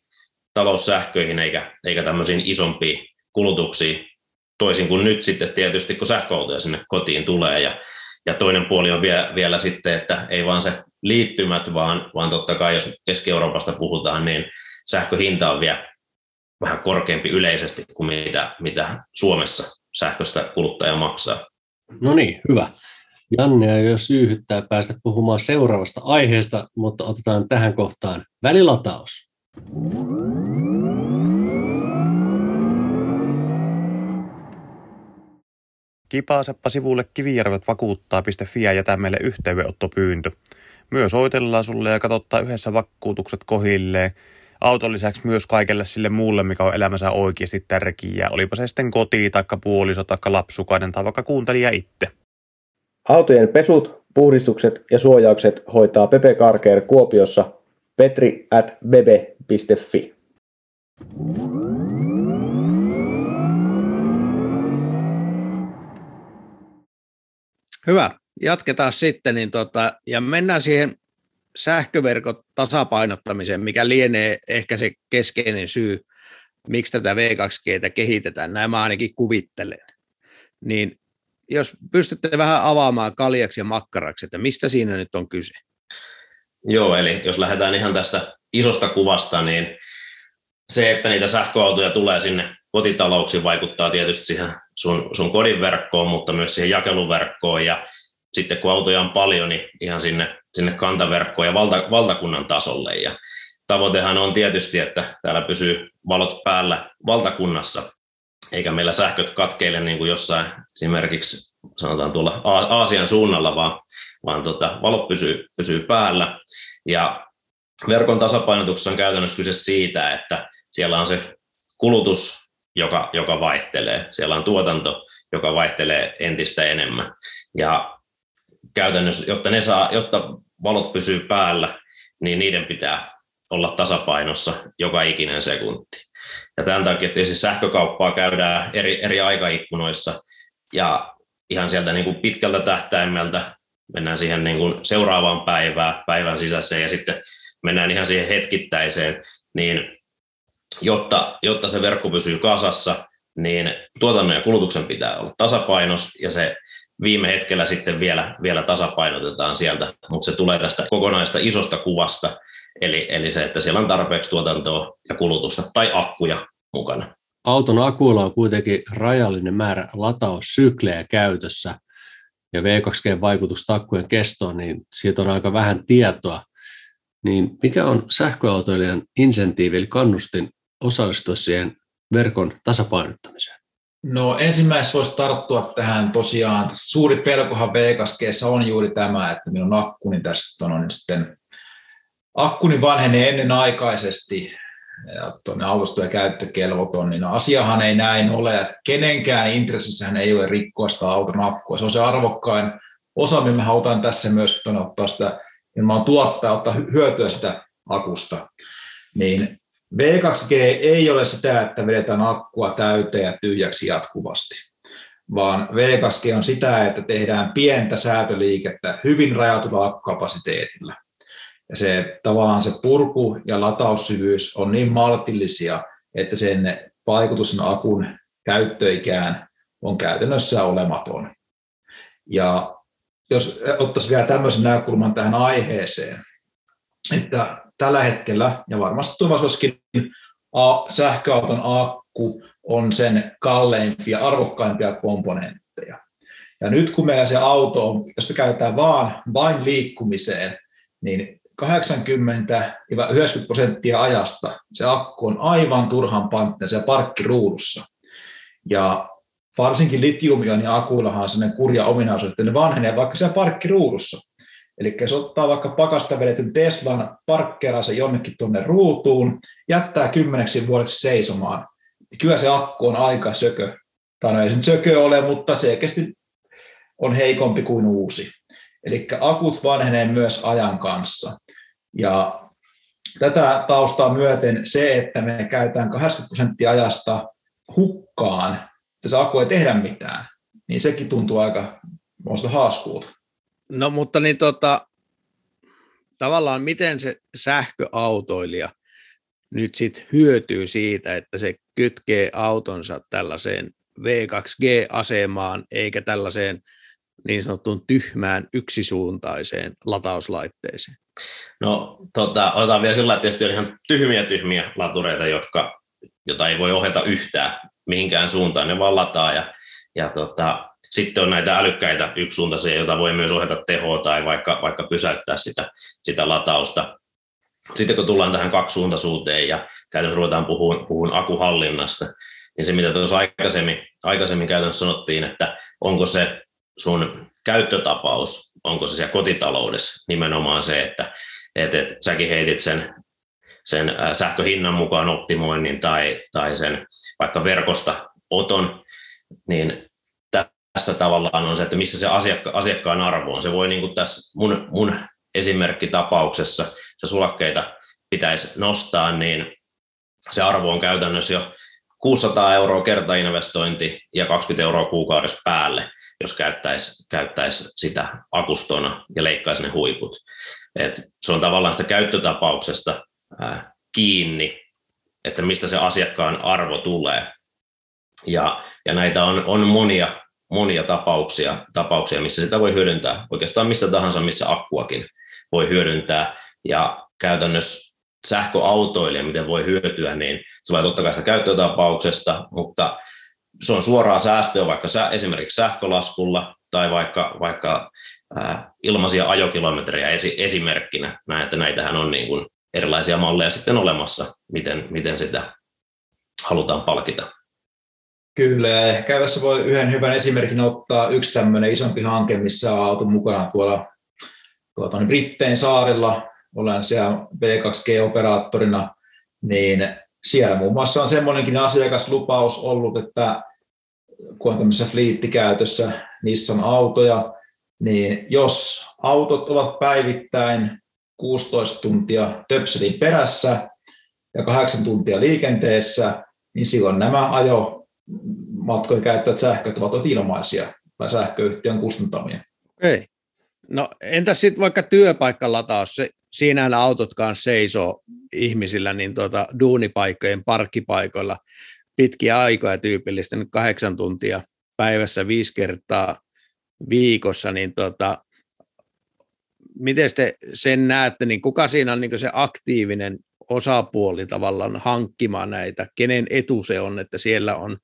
taloussähköihin eikä, eikä tämmöisiin isompiin kulutuksiin, toisin kuin nyt sitten tietysti, kun sähköautoja sinne kotiin tulee. Ja, ja toinen puoli on vielä, vielä sitten, että ei vaan se liittymät, vaan, vaan totta kai jos Keski-Euroopasta puhutaan, niin sähköhinta on vielä vähän korkeampi yleisesti kuin mitä, mitä Suomessa sähköstä kuluttaja maksaa. No niin, hyvä. Janne jo syyhyttää päästä puhumaan seuraavasta aiheesta, mutta otetaan tähän kohtaan välilataus. Kipaaseppa sivulle kivijärvet vakuuttaa.fi ja jätä meille yhteydenottopyyntö. Myös soitellaan sulle ja katsottaa yhdessä vakuutukset kohilleen. Auton lisäksi myös kaikelle sille muulle, mikä on elämänsä oikeasti tärkeää. Olipa se sitten koti, taikka puoliso, taikka lapsukainen tai vaikka kuuntelija itse. Autojen pesut, puhdistukset ja suojaukset hoitaa Pepe Carker Kuopiossa petri at bebe.fi. Hyvä. Jatketaan sitten niin tota, ja mennään siihen sähköverkot tasapainottamiseen, mikä lienee ehkä se keskeinen syy, miksi tätä V2G kehitetään. Näin mä ainakin kuvittelen. Niin jos pystytte vähän avaamaan kaljaksi ja makkaraksi, että mistä siinä nyt on kyse? Joo, eli jos lähdetään ihan tästä isosta kuvasta, niin se, että niitä sähköautoja tulee sinne kotitalouksiin, vaikuttaa tietysti siihen sun, sun kodin verkkoon, mutta myös siihen jakeluverkkoon ja sitten kun autoja on paljon, niin ihan sinne, sinne kantaverkkoon ja valta, valtakunnan tasolle. Ja tavoitehan on tietysti, että täällä pysyy valot päällä valtakunnassa, eikä meillä sähköt katkeile niin kuin jossain esimerkiksi sanotaan tuolla Aasian suunnalla, vaan, vaan tota, valot pysyy, pysyy päällä. Ja verkon tasapainotuksessa on käytännössä kyse siitä, että siellä on se kulutus, joka, joka vaihtelee. Siellä on tuotanto, joka vaihtelee entistä enemmän. Ja käytännössä, jotta, ne saa, jotta valot pysyy päällä, niin niiden pitää olla tasapainossa joka ikinen sekunti. Ja tämän takia tietysti sähkökauppaa käydään eri, eri aikaikkunoissa ja ihan sieltä niin kuin pitkältä tähtäimeltä mennään siihen niin kuin seuraavaan päivään, päivän sisäiseen ja sitten mennään ihan siihen hetkittäiseen, niin jotta, jotta se verkko pysyy kasassa, niin tuotannon ja kulutuksen pitää olla tasapainos ja se viime hetkellä sitten vielä, vielä tasapainotetaan sieltä, mutta se tulee tästä kokonaista isosta kuvasta, eli, eli se, että siellä on tarpeeksi tuotantoa ja kulutusta tai akkuja mukana. Auton akuilla on kuitenkin rajallinen määrä lataussyklejä käytössä, ja V2G-vaikutus takkujen kestoon, niin siitä on aika vähän tietoa. niin mikä on sähköautoilijan insentiivi eli kannustin osallistua siihen verkon tasapainottamiseen? No ensimmäisenä voisi tarttua tähän tosiaan. Suuri pelkohan v on juuri tämä, että minun akkuni tästä on sitten akkuni vanhenee ennenaikaisesti ja tuonne autosta ja käyttökelvoton, niin asiahan ei näin ole. Kenenkään intressissähän ei ole rikkoa sitä auton akkua. Se on se arvokkain osa, millä me halutaan tässä myös ottaa sitä ilman tuottaa, ottaa hyötyä sitä akusta. Niin V2G ei ole sitä, että vedetään akkua täyteen ja tyhjäksi jatkuvasti, vaan V2G on sitä, että tehdään pientä säätöliikettä hyvin rajatulla akkukapasiteetilla. Ja se tavallaan se purku ja lataussyvyys on niin maltillisia, että sen vaikutus sen akun käyttöikään on käytännössä olematon. Ja jos ottaisiin vielä tämmöisen näkökulman tähän aiheeseen, että tällä hetkellä ja varmasti tulevaisuudessakin sähköauton akku on sen kalleimpia, arvokkaimpia komponentteja. Ja nyt kun meillä se auto on, jos sitä käytetään vaan vain liikkumiseen, niin 80-90 prosenttia ajasta se akku on aivan turhan panttina siellä parkkiruudussa. Ja varsinkin litiumionin akuillahan on sellainen kurja ominaisuus, että ne vanhenee vaikka siellä parkkiruudussa. Eli jos ottaa vaikka pakasta vedetyn Teslan, parkkeeraa se jonnekin tuonne ruutuun, jättää kymmeneksi vuodeksi seisomaan, niin kyllä se akku on aika sökö. Tai no ei se nyt sökö ole, mutta selkeästi on heikompi kuin uusi. Eli akut vanhenee myös ajan kanssa. Ja tätä taustaa myöten se, että me käytetään 80 prosenttia ajasta hukkaan, että se akku ei tehdä mitään, niin sekin tuntuu aika haaskuulta. No mutta niin tota, tavallaan miten se sähköautoilija nyt sitten hyötyy siitä, että se kytkee autonsa tällaiseen V2G-asemaan eikä tällaiseen niin sanottuun tyhmään yksisuuntaiseen latauslaitteeseen? No tota, otetaan vielä sillä, että tietysti on ihan tyhmiä tyhmiä latureita, jotka, jota ei voi ohjata yhtään mihinkään suuntaan, ne vaan lataa ja, ja tota, sitten on näitä älykkäitä yksisuuntaisia, joita voi myös ohjata tehoa tai vaikka, vaikka pysäyttää sitä, sitä latausta. Sitten kun tullaan tähän kaksisuuntaisuuteen ja käytännössä ruvetaan puhumaan, puhumaan akuhallinnasta, niin se mitä tuossa aikaisemmin, aikaisemmin käytännössä sanottiin, että onko se sun käyttötapaus, onko se siellä kotitaloudessa nimenomaan se, että et, et, säkin heitit sen, sen sähköhinnan mukaan optimoinnin tai, tai sen vaikka verkosta oton, niin tässä tavallaan on se, että missä se asiakka, asiakkaan arvo on. Se voi niin kuin tässä mun, mun esimerkkitapauksessa, se sulakkeita pitäisi nostaa, niin se arvo on käytännössä jo 600 euroa kertainvestointi ja 20 euroa kuukaudessa päälle, jos käyttäisi, käyttäisi sitä akustona ja leikkaisi ne huiput. Et se on tavallaan sitä käyttötapauksesta ää, kiinni, että mistä se asiakkaan arvo tulee. Ja, ja näitä on, on monia monia tapauksia, tapauksia, missä sitä voi hyödyntää oikeastaan missä tahansa, missä akkuakin voi hyödyntää. Ja käytännössä sähköautoilija, miten voi hyötyä, niin tulee totta kai sitä käyttötapauksesta, mutta se on suoraa säästöä vaikka sä, esimerkiksi sähkölaskulla tai vaikka, vaikka ää, ilmaisia ajokilometrejä esi, esimerkkinä. Näin, että näitähän on niin kuin erilaisia malleja sitten olemassa, miten, miten sitä halutaan palkita. Kyllä, ja ehkä tässä voi yhden hyvän esimerkin ottaa. Yksi tämmöinen isompi hanke, missä on oltu mukana tuolla, tuolla Brittein saarilla, olen siellä B2G-operaattorina, niin siellä muun muassa on semmoinenkin asiakaslupaus ollut, että kun on tämmöisessä fliittikäytössä Nissan-autoja, niin jos autot ovat päivittäin 16 tuntia töpselin perässä ja 8 tuntia liikenteessä, niin silloin nämä ajo matkojen käyttäjät sähköt ovat ilmaisia tai sähköyhtiön kustantamia. Okei. No entäs sitten vaikka työpaikkalataus, se, siinähän autot kanssa seisoo ihmisillä niin tuota, duunipaikkojen parkkipaikoilla pitkiä aikoja tyypillistä, nyt kahdeksan tuntia päivässä viisi kertaa viikossa, niin tuota, miten te sen näette, niin kuka siinä on niin se aktiivinen osapuoli tavallaan hankkimaan näitä, kenen etu se on, että siellä on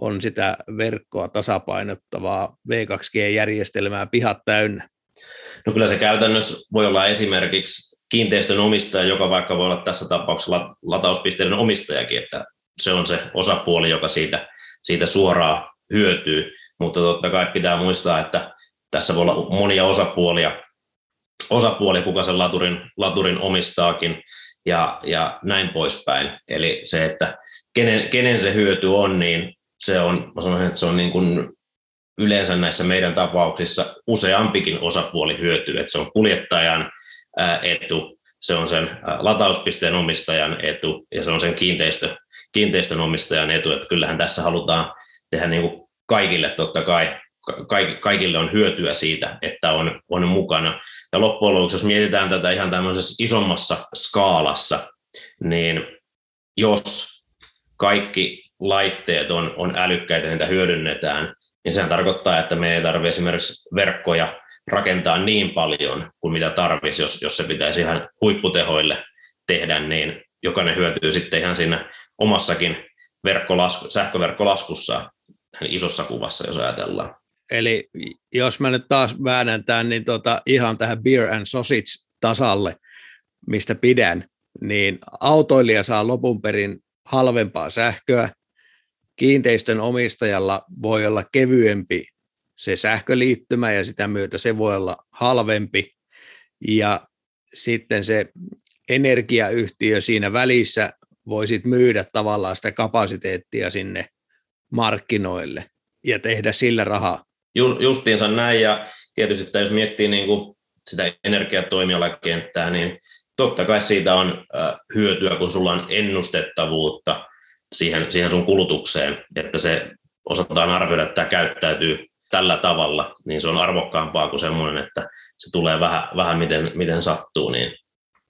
on sitä verkkoa tasapainottavaa V2G-järjestelmää pihat täynnä? No kyllä se käytännössä voi olla esimerkiksi kiinteistön omistaja, joka vaikka voi olla tässä tapauksessa latauspisteiden omistajakin, että se on se osapuoli, joka siitä, siitä suoraan hyötyy, mutta totta kai pitää muistaa, että tässä voi olla monia osapuolia, osapuolia kuka sen laturin, laturin omistaakin, ja, ja näin poispäin. Eli se, että kenen, kenen se hyöty on, niin se on, mä sanoisin, että se on niin kuin yleensä näissä meidän tapauksissa useampikin osapuoli hyötyy, että se on kuljettajan etu, se on sen latauspisteen omistajan etu ja se on sen kiinteistö, kiinteistön omistajan etu, että kyllähän tässä halutaan tehdä niin kuin kaikille totta kai, kaikille on hyötyä siitä, että on, on mukana. Ja loppujen lopuksi, jos mietitään tätä ihan tämmöisessä isommassa skaalassa, niin jos kaikki laitteet on, on älykkäitä niitä hyödynnetään, niin sehän tarkoittaa, että me ei tarvitse esimerkiksi verkkoja rakentaa niin paljon kuin mitä tarvitsisi, jos, jos se pitäisi ihan huipputehoille tehdä, niin jokainen hyötyy sitten ihan siinä omassakin verkkolasku, sähköverkkolaskussa isossa kuvassa, jos ajatellaan. Eli jos mä nyt taas väännän niin tota, ihan tähän beer and sausage tasalle, mistä pidän, niin autoilija saa lopun perin halvempaa sähköä, kiinteistön omistajalla voi olla kevyempi se sähköliittymä ja sitä myötä se voi olla halvempi. Ja sitten se energiayhtiö siinä välissä voisit myydä tavallaan sitä kapasiteettia sinne markkinoille ja tehdä sillä rahaa. Justiinsa näin. Ja tietysti että jos miettii niin kuin sitä energiatoimialakenttää, niin totta kai siitä on hyötyä, kun sulla on ennustettavuutta siihen, siihen sun kulutukseen, että se osataan arvioida, että tämä käyttäytyy tällä tavalla, niin se on arvokkaampaa kuin semmoinen, että se tulee vähän, vähän miten, miten sattuu, niin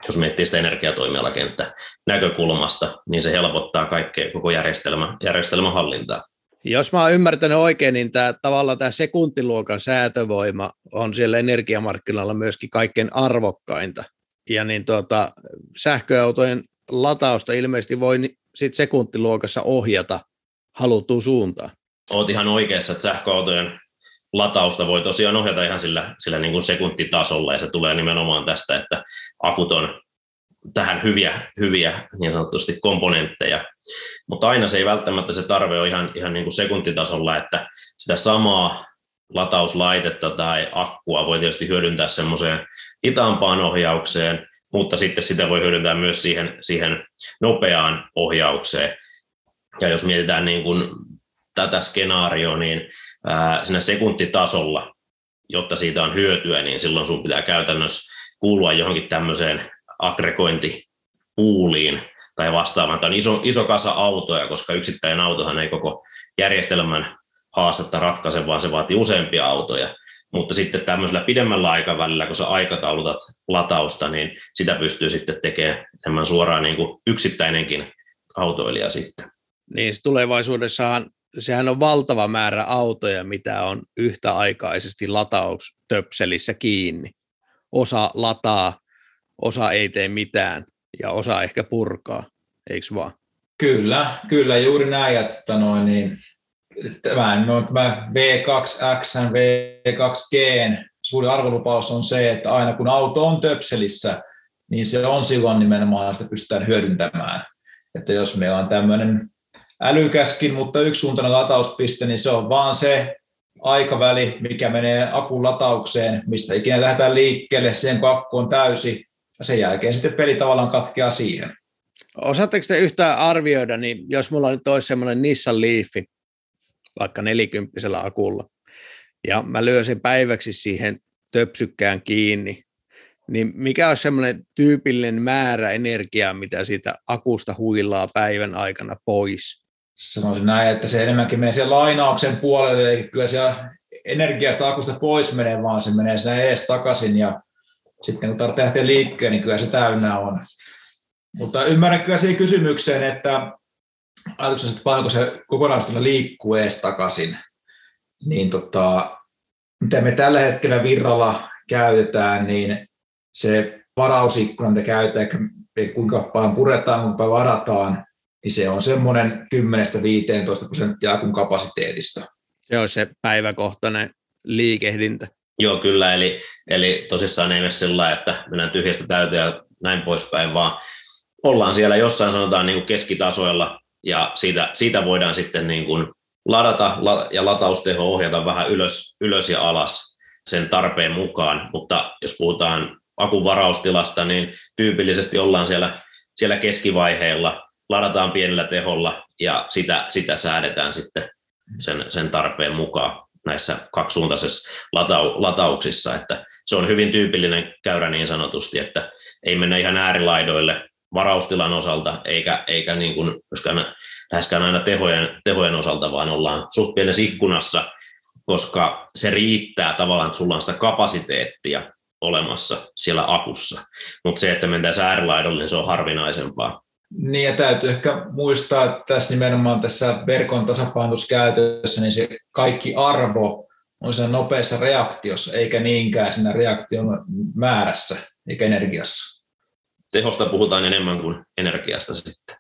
jos miettii sitä energiatoimialakenttä näkökulmasta, niin se helpottaa kaikkea koko järjestelmä, järjestelmän hallintaa. Jos mä oon ymmärtänyt oikein, niin tämä, tavallaan tämä sekuntiluokan säätövoima on siellä energiamarkkinoilla myöskin kaikkein arvokkainta. Ja niin tuota, sähköautojen latausta ilmeisesti voi sit sekuntiluokassa ohjata haluttuun suuntaan. Olet ihan oikeassa, että sähköautojen latausta voi tosiaan ohjata ihan sillä, sillä niin kuin sekuntitasolla, ja se tulee nimenomaan tästä, että akut on tähän hyviä, hyviä niin sanotusti komponentteja, mutta aina se ei välttämättä se tarve ole ihan, ihan niin kuin sekuntitasolla, että sitä samaa latauslaitetta tai akkua voi tietysti hyödyntää semmoiseen hitaampaan ohjaukseen, mutta sitten sitä voi hyödyntää myös siihen, siihen nopeaan ohjaukseen. Ja jos mietitään niin kuin tätä skenaarioa, niin ää, siinä sekuntitasolla, jotta siitä on hyötyä, niin silloin sun pitää käytännössä kuulua johonkin tämmöiseen aggregointipuuliin tai vastaavaan. Tämä on iso, iso kasa autoja, koska yksittäinen autohan ei koko järjestelmän haastetta ratkaise, vaan se vaatii useampia autoja. Mutta sitten tämmöisellä pidemmällä aikavälillä, kun sä aikataulutat latausta, niin sitä pystyy sitten tekemään enemmän suoraan niin kuin yksittäinenkin autoilija sitten. Niin tulevaisuudessahan sehän on valtava määrä autoja, mitä on yhtäaikaisesti lataustöpselissä kiinni. Osa lataa, osa ei tee mitään ja osa ehkä purkaa, eikö vaan? Kyllä, kyllä juuri näin. Että noin, niin, tämä, no, tämä V2X, V2G, suuri arvolupaus on se, että aina kun auto on töpselissä, niin se on silloin nimenomaan, sitä pystytään hyödyntämään. Että jos meillä on tämmöinen älykäskin, mutta yksisuuntainen latauspiste, niin se on vaan se aikaväli, mikä menee akun lataukseen, mistä ikinä lähdetään liikkeelle, sen kakku on täysi, ja sen jälkeen sitten peli tavallaan katkeaa siihen. Osaatteko te yhtään arvioida, niin jos mulla nyt olisi semmoinen Nissan Leafi, vaikka nelikymppisellä akulla, ja mä lyön sen päiväksi siihen töpsykkään kiinni, niin mikä on semmoinen tyypillinen määrä energiaa, mitä siitä akusta huilaa päivän aikana pois? sanoisin näin, että se enemmänkin menee sen lainauksen puolelle, eli kyllä se energiasta akusta pois menee, vaan se menee sinne ees takaisin, ja sitten kun tarvitsee lähteä niin kyllä se täynnä on. Mutta ymmärrän kyllä siihen kysymykseen, että ajatuksessa, että paljonko se kokonaisuudella liikkuu ees takaisin, niin tota, mitä me tällä hetkellä virralla käytetään, niin se varausikkuna, mitä käytetään, kuinka paljon puretaan, kuinka paljon varataan, niin se on semmoinen 10-15 prosenttia akun kapasiteetista. Se on se päiväkohtainen liikehdintä. Joo, kyllä. Eli, eli tosissaan ei mene sillä että mennään tyhjästä täyteen ja näin poispäin, vaan ollaan siellä jossain sanotaan niin kuin keskitasoilla ja siitä, siitä voidaan sitten niin kuin ladata ja latausteho ohjata vähän ylös, ylös ja alas sen tarpeen mukaan, mutta jos puhutaan akun varaustilasta, niin tyypillisesti ollaan siellä, siellä keskivaiheella, ladataan pienellä teholla ja sitä, sitä säädetään sitten sen, sen tarpeen mukaan näissä kaksisuuntaisissa latau, latauksissa, että se on hyvin tyypillinen käyrä niin sanotusti, että ei mennä ihan äärilaidoille varaustilan osalta, eikä, eikä niin kuin myöskään läheskään aina tehojen, tehojen osalta, vaan ollaan suht pienessä ikkunassa, koska se riittää tavallaan, että sulla on sitä kapasiteettia olemassa siellä akussa. Mutta se, että mentäisiin äärilaidolle, niin se on harvinaisempaa. Niin ja täytyy ehkä muistaa, että tässä nimenomaan tässä verkon tasapainotuskäytössä, niin se kaikki arvo on siinä nopeassa reaktiossa, eikä niinkään siinä reaktion määrässä eikä energiassa. Tehosta puhutaan enemmän kuin energiasta sitten.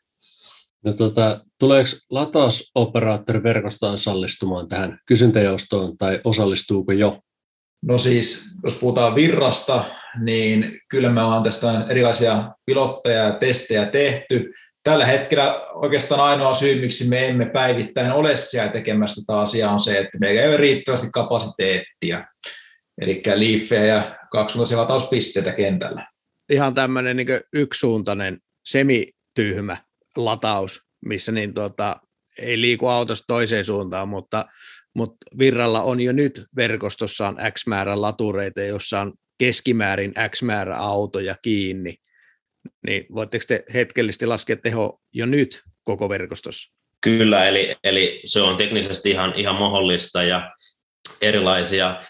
No tota, tuleeko latausoperaattori verkostoon osallistumaan tähän kysyntäjoustoon tai osallistuuko jo? No siis, jos puhutaan virrasta, niin kyllä me ollaan tästä erilaisia pilotteja ja testejä tehty. Tällä hetkellä oikeastaan ainoa syy, miksi me emme päivittäin ole siellä tekemässä tätä asiaa, on se, että meillä ei ole riittävästi kapasiteettia, eli liiffejä ja kaksisuuntaisia latauspisteitä kentällä. Ihan tämmöinen niin yksisuuntainen semityhmä lataus, missä niin tuota, ei liiku autosta toiseen suuntaan, mutta mutta Virralla on jo nyt verkostossaan X määrä latureita, jossa on keskimäärin X määrä autoja kiinni. Niin voitteko te hetkellisesti laskea teho jo nyt koko verkostossa? Kyllä, eli, eli se on teknisesti ihan, ihan mahdollista ja erilaisia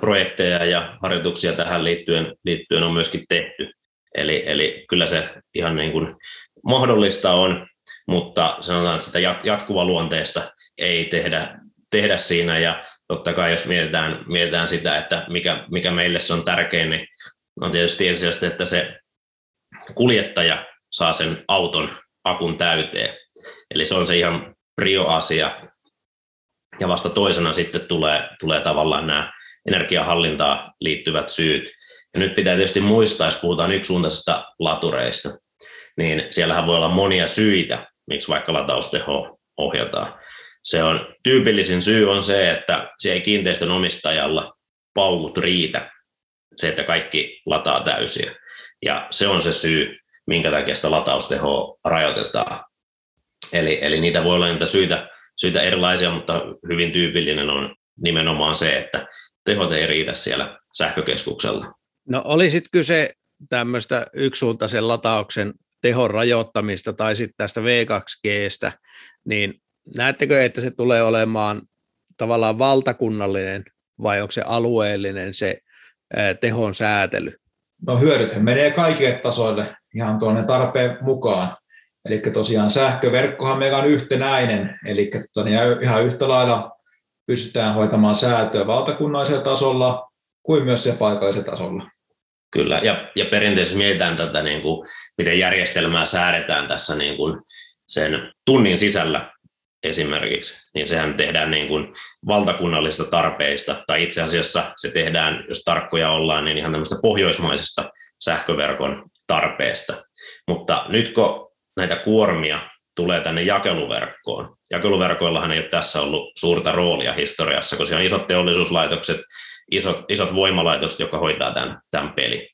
projekteja ja harjoituksia tähän liittyen, liittyen on myöskin tehty. Eli, eli kyllä se ihan niin kuin mahdollista on, mutta sanotaan, että sitä jatkuva luonteesta ei tehdä tehdä siinä ja totta kai jos mietitään, mietitään sitä, että mikä, mikä meille se on tärkein, niin on tietysti ensisijaisesti, että se kuljettaja saa sen auton akun täyteen. Eli se on se ihan prio-asia. Ja vasta toisena sitten tulee, tulee tavallaan nämä energiahallintaan liittyvät syyt. Ja nyt pitää tietysti muistaa, jos puhutaan yksisuuntaisista latureista, niin siellähän voi olla monia syitä, miksi vaikka latausteho ohjataan se on tyypillisin syy on se, että se ei kiinteistön omistajalla paukut riitä, se, että kaikki lataa täysiä. Ja se on se syy, minkä takia sitä lataustehoa rajoitetaan. Eli, eli niitä voi olla niitä syitä, syitä erilaisia, mutta hyvin tyypillinen on nimenomaan se, että tehot ei riitä siellä sähkökeskuksella. No olisit kyse tämmöistä yksisuuntaisen latauksen tehon rajoittamista tai sitten tästä V2Gstä, niin näettekö, että se tulee olemaan tavallaan valtakunnallinen vai onko se alueellinen se tehon säätely? No hyödythän menee kaikille tasoille ihan tuonne tarpeen mukaan. Eli tosiaan sähköverkkohan meillä on yhtenäinen, eli tota, niin ihan yhtä lailla pystytään hoitamaan säätöä valtakunnallisella tasolla kuin myös siellä paikallisella tasolla. Kyllä, ja, ja perinteisesti mietitään tätä, niin kuin, miten järjestelmää säädetään tässä niin kuin sen tunnin sisällä, esimerkiksi, niin sehän tehdään niin kuin valtakunnallisista tarpeista, tai itse asiassa se tehdään, jos tarkkoja ollaan, niin ihan tämmöistä pohjoismaisesta sähköverkon tarpeesta. Mutta nyt kun näitä kuormia tulee tänne jakeluverkkoon, jakeluverkoillahan ei ole tässä ollut suurta roolia historiassa, koska on isot teollisuuslaitokset, isot, isot voimalaitokset, jotka hoitaa tämän, tämän peli.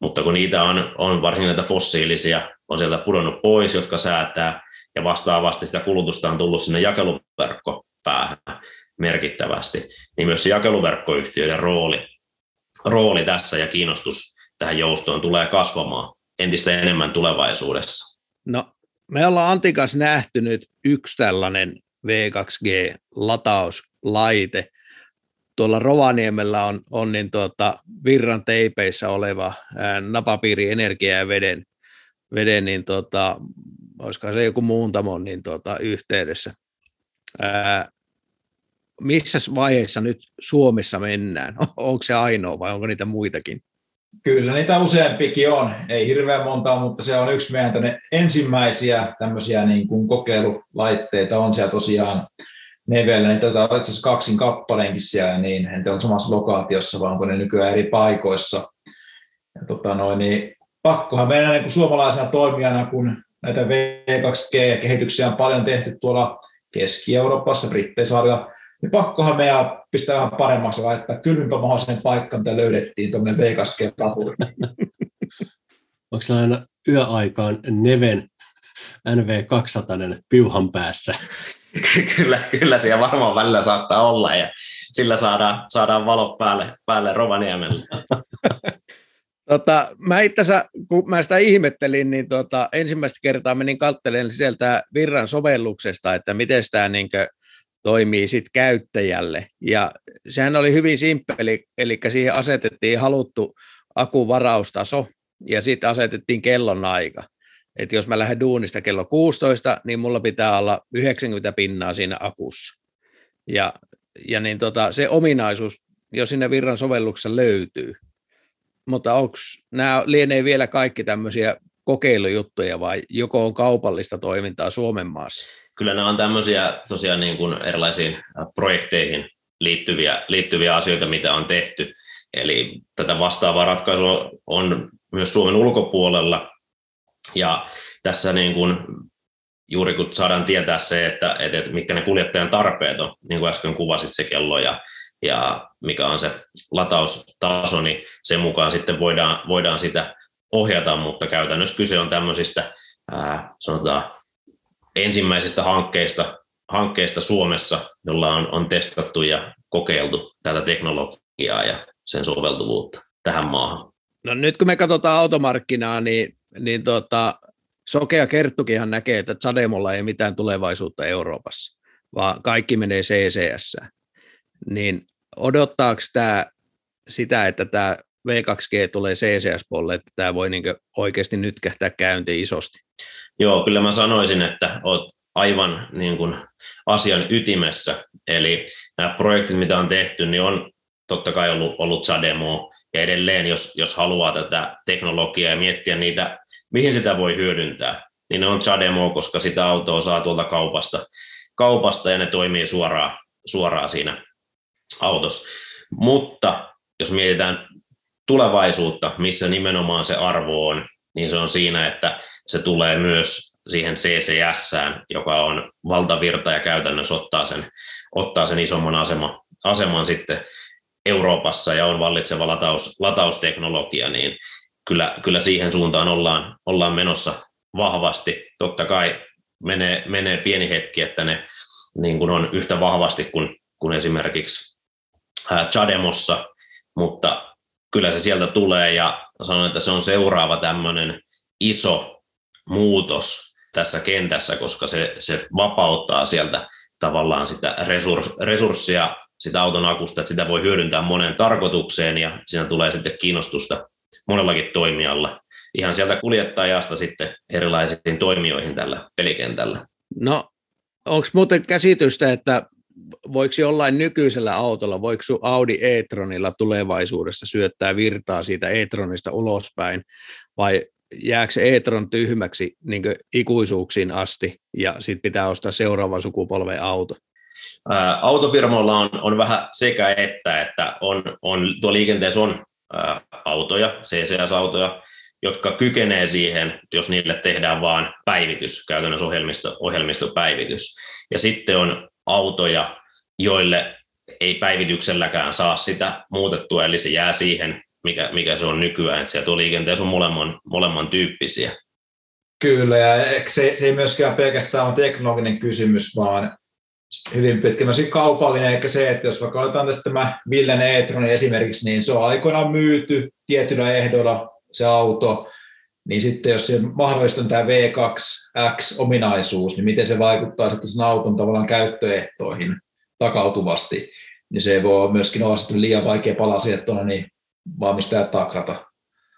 Mutta kun niitä on, on varsinkin näitä fossiilisia, on sieltä pudonnut pois, jotka säätää, ja vastaavasti sitä kulutusta on tullut sinne jakeluverkkopäähän merkittävästi, niin myös se jakeluverkkoyhtiöiden rooli, rooli tässä ja kiinnostus tähän joustoon tulee kasvamaan entistä enemmän tulevaisuudessa. No, me ollaan Antikas nähty nyt yksi tällainen V2G-latauslaite. Tuolla Rovaniemellä on, on niin tuota, virran teipeissä oleva napapiiri energia ja veden, veden niin tuota, olisiko se joku muuntamon niin tuota, yhteydessä. Ää, missä vaiheessa nyt Suomessa mennään? Onko se ainoa vai onko niitä muitakin? Kyllä niitä useampikin on, ei hirveän montaa, mutta se on yksi meidän ensimmäisiä tämmöisiä niin kuin kokeilulaitteita on siellä tosiaan Nevellä, niin tätä on itse asiassa kaksin kappaleenkin siellä, niin en tiedä, onko samassa lokaatiossa, vai onko ne nykyään eri paikoissa. Ja tota noin, niin pakkohan meidän niin suomalaisena toimijana, kun näitä V2G-kehityksiä on paljon tehty tuolla Keski-Euroopassa, Britteisarja, niin pakkohan meidän pistää vähän paremmaksi laittaa kylmimpä mahdollisen paikka, mitä löydettiin tuommoinen V2G-rapuri. Onko aina yöaikaan Neven NV200 piuhan päässä? kyllä, kyllä siellä varmaan välillä saattaa olla ja sillä saadaan, saadaan valo päälle, päälle Rovaniemelle. Tota, mä itse kun mä sitä ihmettelin, niin tota, ensimmäistä kertaa menin katselemaan sieltä Virran sovelluksesta, että miten tämä niin toimii sit käyttäjälle. Ja sehän oli hyvin simppeli, eli siihen asetettiin haluttu akuvaraustaso ja sitten asetettiin kellonaika. Että jos mä lähden duunista kello 16, niin mulla pitää olla 90 pinnaa siinä akussa. Ja, ja niin tota, se ominaisuus jo sinne Virran sovelluksessa löytyy mutta onko nämä lienee vielä kaikki tämmöisiä kokeilujuttuja vai joko on kaupallista toimintaa Suomen maassa? Kyllä nämä on tämmöisiä tosiaan niin kuin erilaisiin projekteihin liittyviä, liittyviä asioita, mitä on tehty. Eli tätä vastaavaa ratkaisua on myös Suomen ulkopuolella. Ja tässä niin kuin, juuri kun saadaan tietää se, että, että mitkä ne kuljettajan tarpeet on, niin kuin äsken kuvasit se kello ja ja mikä on se lataustaso, niin sen mukaan sitten voidaan, voidaan sitä ohjata, mutta käytännössä kyse on tämmöisistä ää, sanotaan ensimmäisistä hankkeista, hankkeista Suomessa, jolla on, on testattu ja kokeiltu tätä teknologiaa ja sen soveltuvuutta tähän maahan. No nyt kun me katsotaan automarkkinaa, niin, niin tota, Sokea Kerttukinhan näkee, että Zademolla ei mitään tulevaisuutta Euroopassa, vaan kaikki menee CCS niin odottaako tämä sitä, että tämä V2G tulee CCS-puolelle, että tämä voi niin oikeasti nyt kähtää käyntiin isosti? Joo, kyllä mä sanoisin, että olet aivan niin kuin asian ytimessä. Eli nämä projektit, mitä on tehty, niin on totta kai ollut, ollut Sademo, ja edelleen, jos, jos haluaa tätä teknologiaa ja miettiä niitä, mihin sitä voi hyödyntää, niin ne on Chademo, koska sitä autoa saa tuolta kaupasta, kaupasta ja ne toimii suoraan, suoraan siinä autossa. Mutta jos mietitään tulevaisuutta, missä nimenomaan se arvo on, niin se on siinä, että se tulee myös siihen CCS, joka on valtavirta ja käytännössä ottaa sen, ottaa sen isomman asema, aseman sitten Euroopassa ja on vallitseva lataus, latausteknologia, niin kyllä, kyllä siihen suuntaan ollaan, ollaan menossa vahvasti. Totta kai menee, menee pieni hetki, että ne niin kuin on yhtä vahvasti kuin, kuin esimerkiksi Chademossa, mutta kyllä se sieltä tulee ja sanon, että se on seuraava tämmöinen iso muutos tässä kentässä, koska se, se vapauttaa sieltä tavallaan sitä resurssia sitä auton akusta, että sitä voi hyödyntää monen tarkoitukseen ja siinä tulee sitten kiinnostusta monellakin toimijalla ihan sieltä kuljettajasta sitten erilaisiin toimijoihin tällä pelikentällä. No, onko muuten käsitystä, että voiko jollain nykyisellä autolla, voiko Audi e-tronilla tulevaisuudessa syöttää virtaa siitä e-tronista ulospäin, vai jääkö e-tron tyhmäksi niin ikuisuuksiin asti, ja sitten pitää ostaa seuraavan sukupolven auto? Autofirmoilla on, on vähän sekä että, että on, on, tuo liikenteessä on autoja, CCS-autoja, jotka kykenee siihen, jos niille tehdään vain päivitys, käytännössä ohjelmisto, ohjelmistopäivitys. Ja sitten on autoja, joille ei päivitykselläkään saa sitä muutettua, eli se jää siihen, mikä, mikä se on nykyään, että sieltä liikenteessä on molemman, molemman tyyppisiä. Kyllä, ja se, se ei myöskään pelkästään ole teknologinen kysymys, vaan hyvin pitkä. Kaupallinen, eli se, että jos vaikka otetaan tästä tämä Villen e esimerkiksi, niin se on aikoinaan myyty tietyillä ehdoilla se auto, niin sitten jos se mahdollista tämä V2X-ominaisuus, niin miten se vaikuttaa sitten sen auton tavallaan käyttöehtoihin takautuvasti, niin se voi myöskin olla sitten liian vaikea palasi, että on niin valmistajat takrata.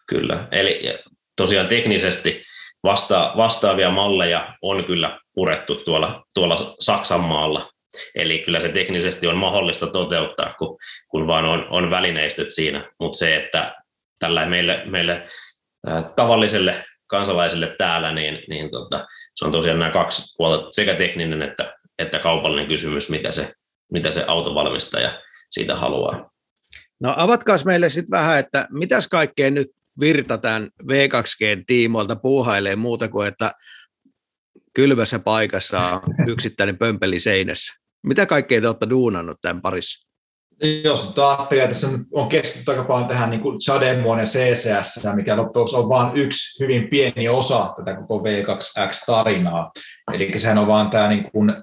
Kyllä, eli tosiaan teknisesti vasta, vastaavia malleja on kyllä purettu tuolla, tuolla Saksan maalla. Eli kyllä se teknisesti on mahdollista toteuttaa, kun, kun vaan on, on välineistöt siinä. Mutta se, että tällä meille, meille tavalliselle kansalaiselle täällä, niin, niin tota, se on tosiaan nämä kaksi puolta, sekä tekninen että, että kaupallinen kysymys, mitä se, mitä se autovalmistaja siitä haluaa. No avatkaas meille sitten vähän, että mitäs kaikkea nyt Virta tämän V2G tiimoilta puuhailee muuta kuin, että kylmässä paikassa yksittäinen pömpeli seinässä. Mitä kaikkea te olette duunannut tämän parissa? Jos ajattelee, tässä on keskitytty aika paljon tähän niin Chademoon ja CCS, mikä loppujen on vain yksi hyvin pieni osa tätä koko V2X-tarinaa. Eli sehän on vain tämä niin kuin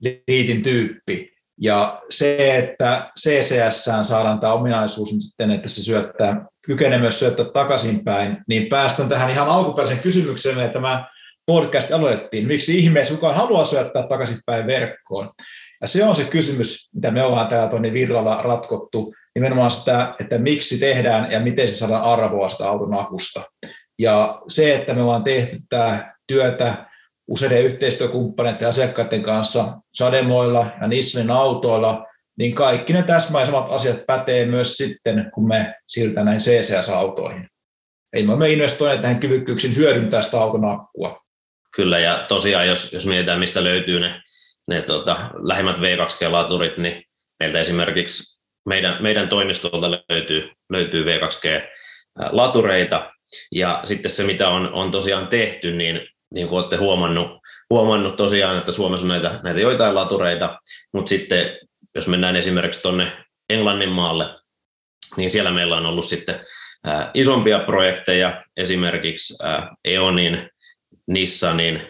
liitin tyyppi. Ja se, että CCS saadaan tämä ominaisuus niin sitten, että se syöttää, kykenee myös syöttää takaisinpäin, niin päästään tähän ihan alkuperäisen kysymykseen, että tämä podcast aloitettiin. Miksi ihmeessä kukaan haluaa syöttää takaisinpäin verkkoon? Ja se on se kysymys, mitä me ollaan täällä tuonne Virralla ratkottu, nimenomaan sitä, että miksi tehdään ja miten se saadaan arvoa sitä auton akusta. Ja se, että me ollaan tehty tämä työtä useiden yhteistyökumppaneiden ja asiakkaiden kanssa Sademoilla ja Nissanin autoilla, niin kaikki ne täsmäisemmat asiat pätee myös sitten, kun me siirrytään näihin CCS-autoihin. Eli me olemme investoineet tähän kyvykkyyksiin hyödyntää sitä auton akkua. Kyllä, ja tosiaan jos, jos mietitään, mistä löytyy ne, ne tota, lähimmät V2G-laturit, niin meiltä esimerkiksi meidän, meidän toimistolta löytyy, löytyy V2G-latureita, ja sitten se, mitä on, on tosiaan tehty, niin niin kuin olette huomannut, huomannut tosiaan, että Suomessa on näitä, näitä joitain latureita, mutta sitten jos mennään esimerkiksi tuonne Englannin maalle, niin siellä meillä on ollut sitten isompia projekteja, esimerkiksi Eonin, Nissanin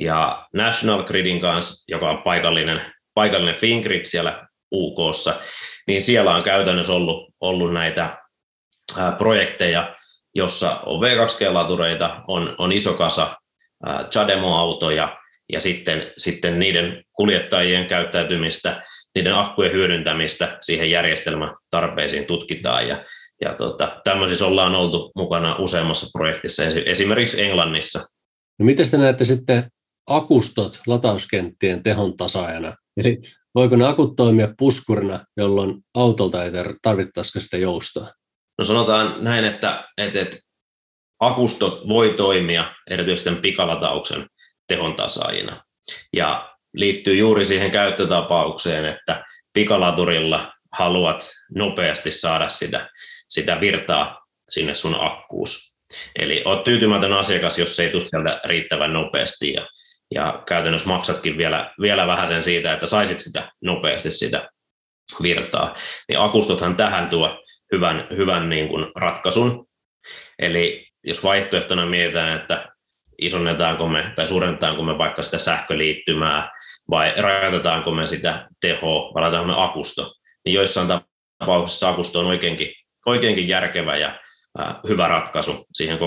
ja National Gridin kanssa, joka on paikallinen, paikallinen Fingrid siellä UKssa, niin siellä on käytännössä ollut, ollut näitä ää, projekteja, jossa on V2G-latureita, on, on iso kasa Chademo-autoja ja sitten, sitten niiden kuljettajien käyttäytymistä, niiden akkujen hyödyntämistä siihen järjestelmän tarpeisiin tutkitaan ja, ja tota, tämmöisissä ollaan oltu mukana useammassa projektissa, esimerkiksi Englannissa. No miten te näette sitten akustot latauskenttien tehon tasaajana? Eli voiko ne akut toimia puskurina, jolloin autolta ei tarvittaisiko sitä joustoa? No sanotaan näin, että, että, että akustot voi toimia erityisesti pikalatauksen tehon tasaajina. Ja liittyy juuri siihen käyttötapaukseen, että pikalaturilla haluat nopeasti saada sitä, sitä virtaa sinne sun akkuus. Eli oot tyytymätön asiakas, jos se ei tule sieltä riittävän nopeasti ja, ja käytännössä maksatkin vielä, vielä vähän sen siitä, että saisit sitä nopeasti sitä virtaa. Niin akustothan tähän tuo hyvän, hyvän niin kuin ratkaisun. Eli jos vaihtoehtona mietitään, että isonnetaanko me tai suurennetaanko me vaikka sitä sähköliittymää vai rajoitetaanko me sitä tehoa vai me akusto, niin joissain tapauksissa akusto on oikeinkin, oikeinkin järkevä ja hyvä ratkaisu siihen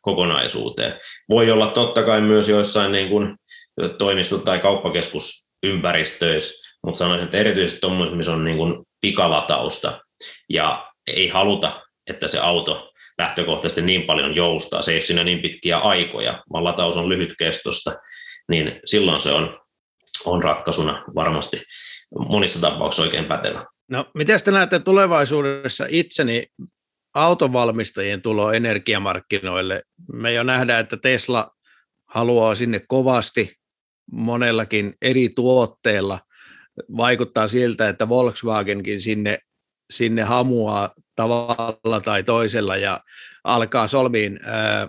kokonaisuuteen. Voi olla totta kai myös joissain niin kuin toimisto- tai kauppakeskusympäristöissä, mutta sanoisin, että erityisesti tuommoisissa, missä on niin kuin pikalatausta ja ei haluta, että se auto lähtökohtaisesti niin paljon joustaa, se ei ole siinä niin pitkiä aikoja, vaan lataus on lyhytkestosta, niin silloin se on, on ratkaisuna varmasti monissa tapauksissa oikein pätevä. No, miten te näette tulevaisuudessa itseni autovalmistajien tulo energiamarkkinoille? Me jo nähdään, että Tesla haluaa sinne kovasti monellakin eri tuotteella. Vaikuttaa siltä, että Volkswagenkin sinne sinne hamuaa tavalla tai toisella ja alkaa solmiin ää,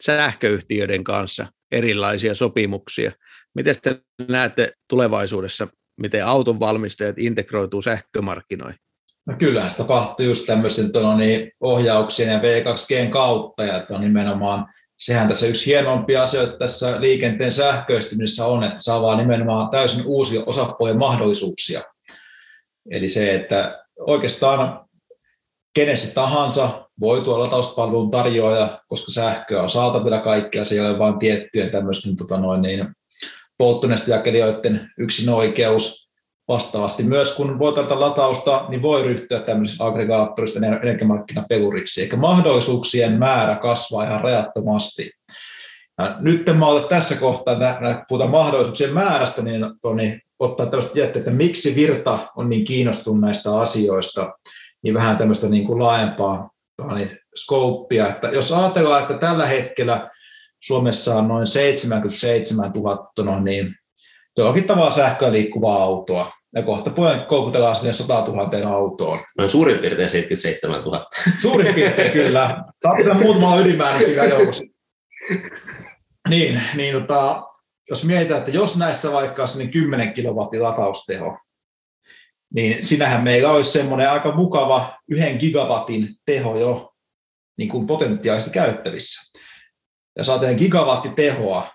sähköyhtiöiden kanssa erilaisia sopimuksia. Miten te näette tulevaisuudessa, miten auton valmistajat integroituu sähkömarkkinoihin? No kyllähän se tapahtuu just tämmöisen niin ohjauksien ja V2Gn kautta, ja on nimenomaan sehän tässä yksi hienompia asioita tässä liikenteen sähköistymisessä on, että saa vaan nimenomaan täysin uusia osapuolen mahdollisuuksia. Eli se, että oikeastaan kenessä tahansa voi tuo latauspalvelun tarjoaja, koska sähköä on saatavilla kaikkea, se ei ole vain tiettyjen tämmöisten tota noin, niin, polttonestejakelijoiden yksin oikeus. Vastaavasti myös kun voi tarjota latausta, niin voi ryhtyä tämmöisessä aggregaattorista energiamarkkinapeluriksi, eikä mahdollisuuksien määrä kasvaa ihan rajattomasti. Ja nyt mä otan tässä kohtaa, että puhutaan mahdollisuuksien määrästä, niin Toni, ottaa tämmöistä tiettyä, että miksi Virta on niin kiinnostunut näistä asioista, niin vähän tämmöistä niin kuin laajempaa niin skouppia. Että jos ajatellaan, että tällä hetkellä Suomessa on noin 77 000 no niin tavalla sähköä liikkuvaa autoa, ja kohta puolen koukutellaan sinne 100 000 autoon. Noin suurin piirtein 77 000. Suurin piirtein kyllä. Saattaa muutama ylimäärä kyllä joukossa. Niin, niin tota, jos mietitään, että jos näissä vaikka olisi niin 10 kilowattin latausteho, niin sinähän meillä olisi semmoinen aika mukava yhden gigawatin teho jo niin kuin potentiaalisesti käyttävissä. Ja saatiin gigawattitehoa,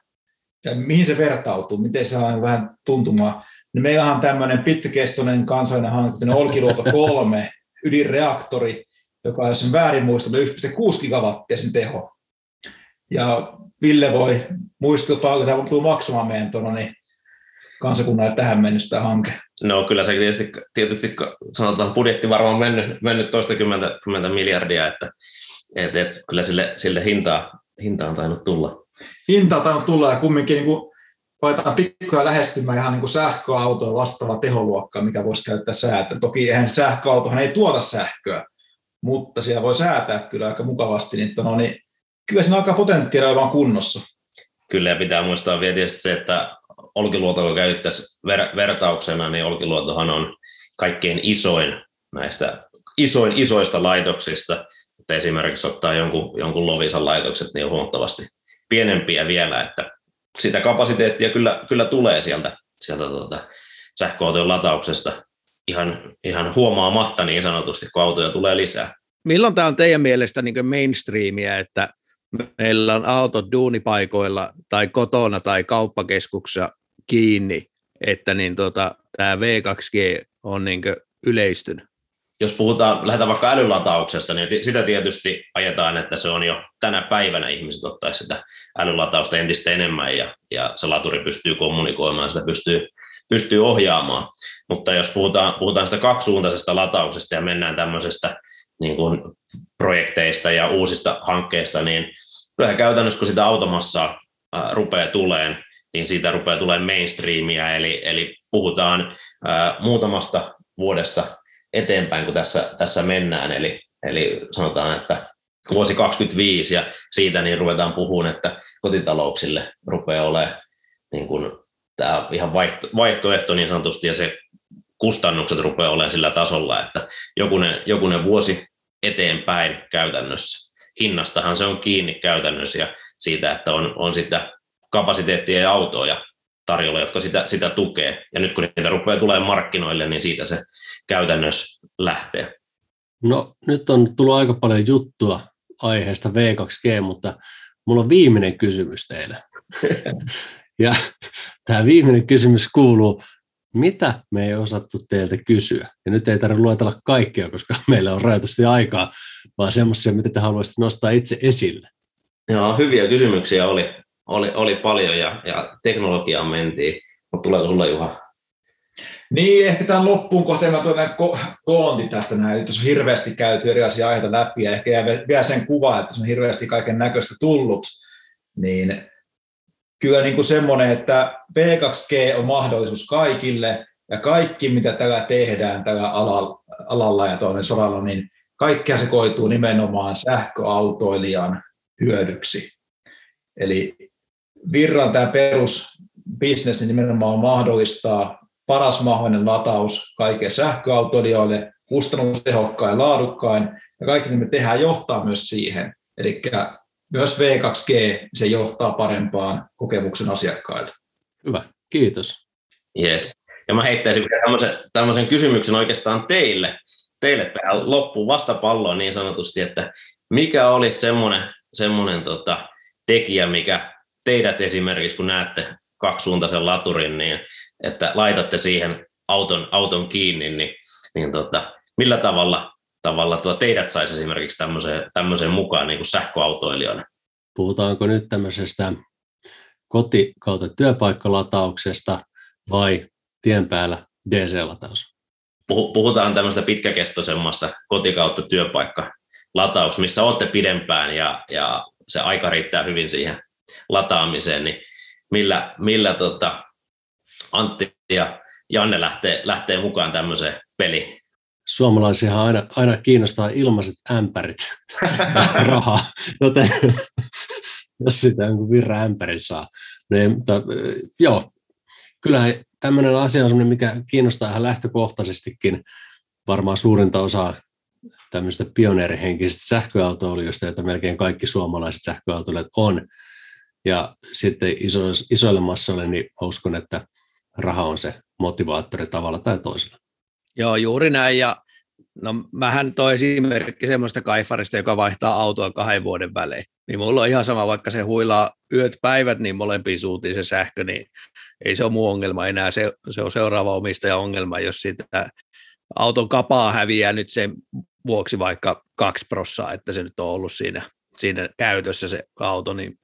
ja mihin se vertautuu, miten se on vähän tuntumaan, niin meillä on tämmöinen pitkäkestoinen kansallinen hanke, Olkiluoto 3 ydinreaktori, joka on sen väärin muista, 1,6 gigawattia sen teho. Ja Ville voi muistuttaa, että tämä tulee maksamaan meidän tuonne, niin kansakunnalle tähän mennessä tämä hanke? No kyllä se tietysti, tietysti sanotaan budjetti varmaan mennyt, mennyt toista kymmentä, kymmentä miljardia, että et, et, kyllä sille, sille hintaa, hinta on tainnut tulla. Hinta on tulla ja kumminkin niin kuin laitetaan pikkuja lähestymään ihan niin kuin sähköautoa vastaava teholuokka, mikä voisi käyttää säätöä. Toki eihän sähköautohan ei tuota sähköä, mutta siellä voi säätää kyllä aika mukavasti, niin, no, niin kyllä siinä alkaa potentiaalia vaan kunnossa. Kyllä, ja pitää muistaa vielä tietysti se, että Olkiluoto, kun käyttäisiin ver- vertauksena, niin Olkiluotohan on kaikkein isoin näistä isoin isoista laitoksista, että esimerkiksi ottaa jonkun, jonkun Lovisan laitokset, niin on huomattavasti pienempiä vielä, että sitä kapasiteettia kyllä, kyllä tulee sieltä, sieltä tuota, sähköautojen latauksesta ihan, ihan huomaamatta niin sanotusti, kun autoja tulee lisää. Milloin tämä on teidän mielestä niin mainstreamia, että meillä on autot duunipaikoilla tai kotona tai kauppakeskuksessa kiinni, että niin tota, tämä V2G on niin yleistynyt? Jos puhutaan, lähdetään vaikka älylatauksesta, niin sitä tietysti ajetaan, että se on jo tänä päivänä ihmiset ottaisi sitä älylatausta entistä enemmän ja, ja se laturi pystyy kommunikoimaan, sitä pystyy, pystyy ohjaamaan. Mutta jos puhutaan, puhutaan sitä kaksisuuntaisesta latauksesta ja mennään tämmöisestä niin kuin projekteista ja uusista hankkeista, niin kyllä käytännössä kun sitä automassaa rupeaa tuleen, niin siitä rupeaa tulemaan mainstreamia, eli, eli puhutaan ää, muutamasta vuodesta eteenpäin, kun tässä, tässä mennään, eli, eli sanotaan, että vuosi 2025 ja siitä niin ruvetaan puhumaan, että kotitalouksille rupeaa olemaan niin kuin, tämä ihan vaihto, vaihtoehto niin sanotusti, ja se kustannukset rupeaa olemaan sillä tasolla, että jokunen, jokunen vuosi eteenpäin käytännössä. Hinnastahan se on kiinni käytännössä ja siitä, että on, on sitä kapasiteettia ja autoja tarjolla, jotka sitä, sitä tukee. Ja nyt kun niitä rupeaa tulemaan markkinoille, niin siitä se käytännössä lähtee. No nyt on tullut aika paljon juttua aiheesta V2G, mutta mulla on viimeinen kysymys teille. ja tämä viimeinen kysymys kuuluu, mitä me ei osattu teiltä kysyä? Ja nyt ei tarvitse luetella kaikkea, koska meillä on rajoitusti aikaa, vaan semmoisia, mitä te haluaisitte nostaa itse esille. Joo, hyviä kysymyksiä oli oli, oli paljon ja, ja teknologiaan mentiin, mutta tuleeko sulla Juha? Niin, ehkä tämän loppuun kohtaan mä tuon ko- koonti tästä näin, että on hirveästi käyty erilaisia aiheita läpi ja ehkä vielä sen kuva, että se on hirveästi kaiken näköistä tullut, niin kyllä niin kuin semmoinen, että P2G on mahdollisuus kaikille ja kaikki, mitä tällä tehdään tällä alalla, alalla ja tuonne soralla, niin kaikkea se koituu nimenomaan sähköautoilijan hyödyksi. Eli Virran tämä perusbisnes niin nimenomaan mahdollistaa paras mahdollinen lataus kaikille sähköautoilijoille, kustannustehokkain, laadukkain, ja kaikki me tehdään johtaa myös siihen. Eli myös V2G, se johtaa parempaan kokemuksen asiakkaille. Hyvä, kiitos. Yes. Ja mä heittäisin vielä tämmöisen, tämmöisen kysymyksen oikeastaan teille, teille tähän loppuun vastapalloon niin sanotusti, että mikä olisi semmoinen, semmoinen tota, tekijä, mikä teidät esimerkiksi, kun näette kaksisuuntaisen laturin, niin että laitatte siihen auton, auton kiinni, niin, niin tota, millä tavalla, tavalla tuo teidät saisi esimerkiksi tämmöiseen, tämmöiseen mukaan niin kuin sähköautoilijoina? Puhutaanko nyt tämmöisestä koti- kautta työpaikkalatauksesta vai tien päällä DC-lataus? Puhutaan tämmöistä pitkäkestoisemmasta kotikautta työpaikka lataus, missä olette pidempään ja, ja se aika riittää hyvin siihen lataamiseen, niin millä, millä tota Antti ja Janne lähtee, lähtee mukaan tämmöiseen peliin? Suomalaisia aina, aina kiinnostaa ilmaiset ämpärit rahaa, joten jos sitä virra ämpäri saa. Niin, mutta, joo, kyllähän tämmöinen asia on mikä kiinnostaa ihan lähtökohtaisestikin varmaan suurinta osaa tämmöistä pioneerihenkisistä sähköautoilijoista, joita melkein kaikki suomalaiset sähköautoilijat on. Ja sitten iso, isoille massoille, niin uskon, että raha on se motivaattori tavalla tai toisella. Joo, juuri näin. Ja no mähän toi esimerkki semmoista kaifarista, joka vaihtaa autoa kahden vuoden välein. Niin mulla on ihan sama, vaikka se huilaa yöt päivät, niin molempiin suuntiin se sähkö, niin ei se ole muu ongelma enää. Se, se on seuraava omistaja ongelma, jos sitä auton kapaa häviää nyt sen vuoksi vaikka kaksi prossaa, että se nyt on ollut siinä, siinä käytössä se auto, niin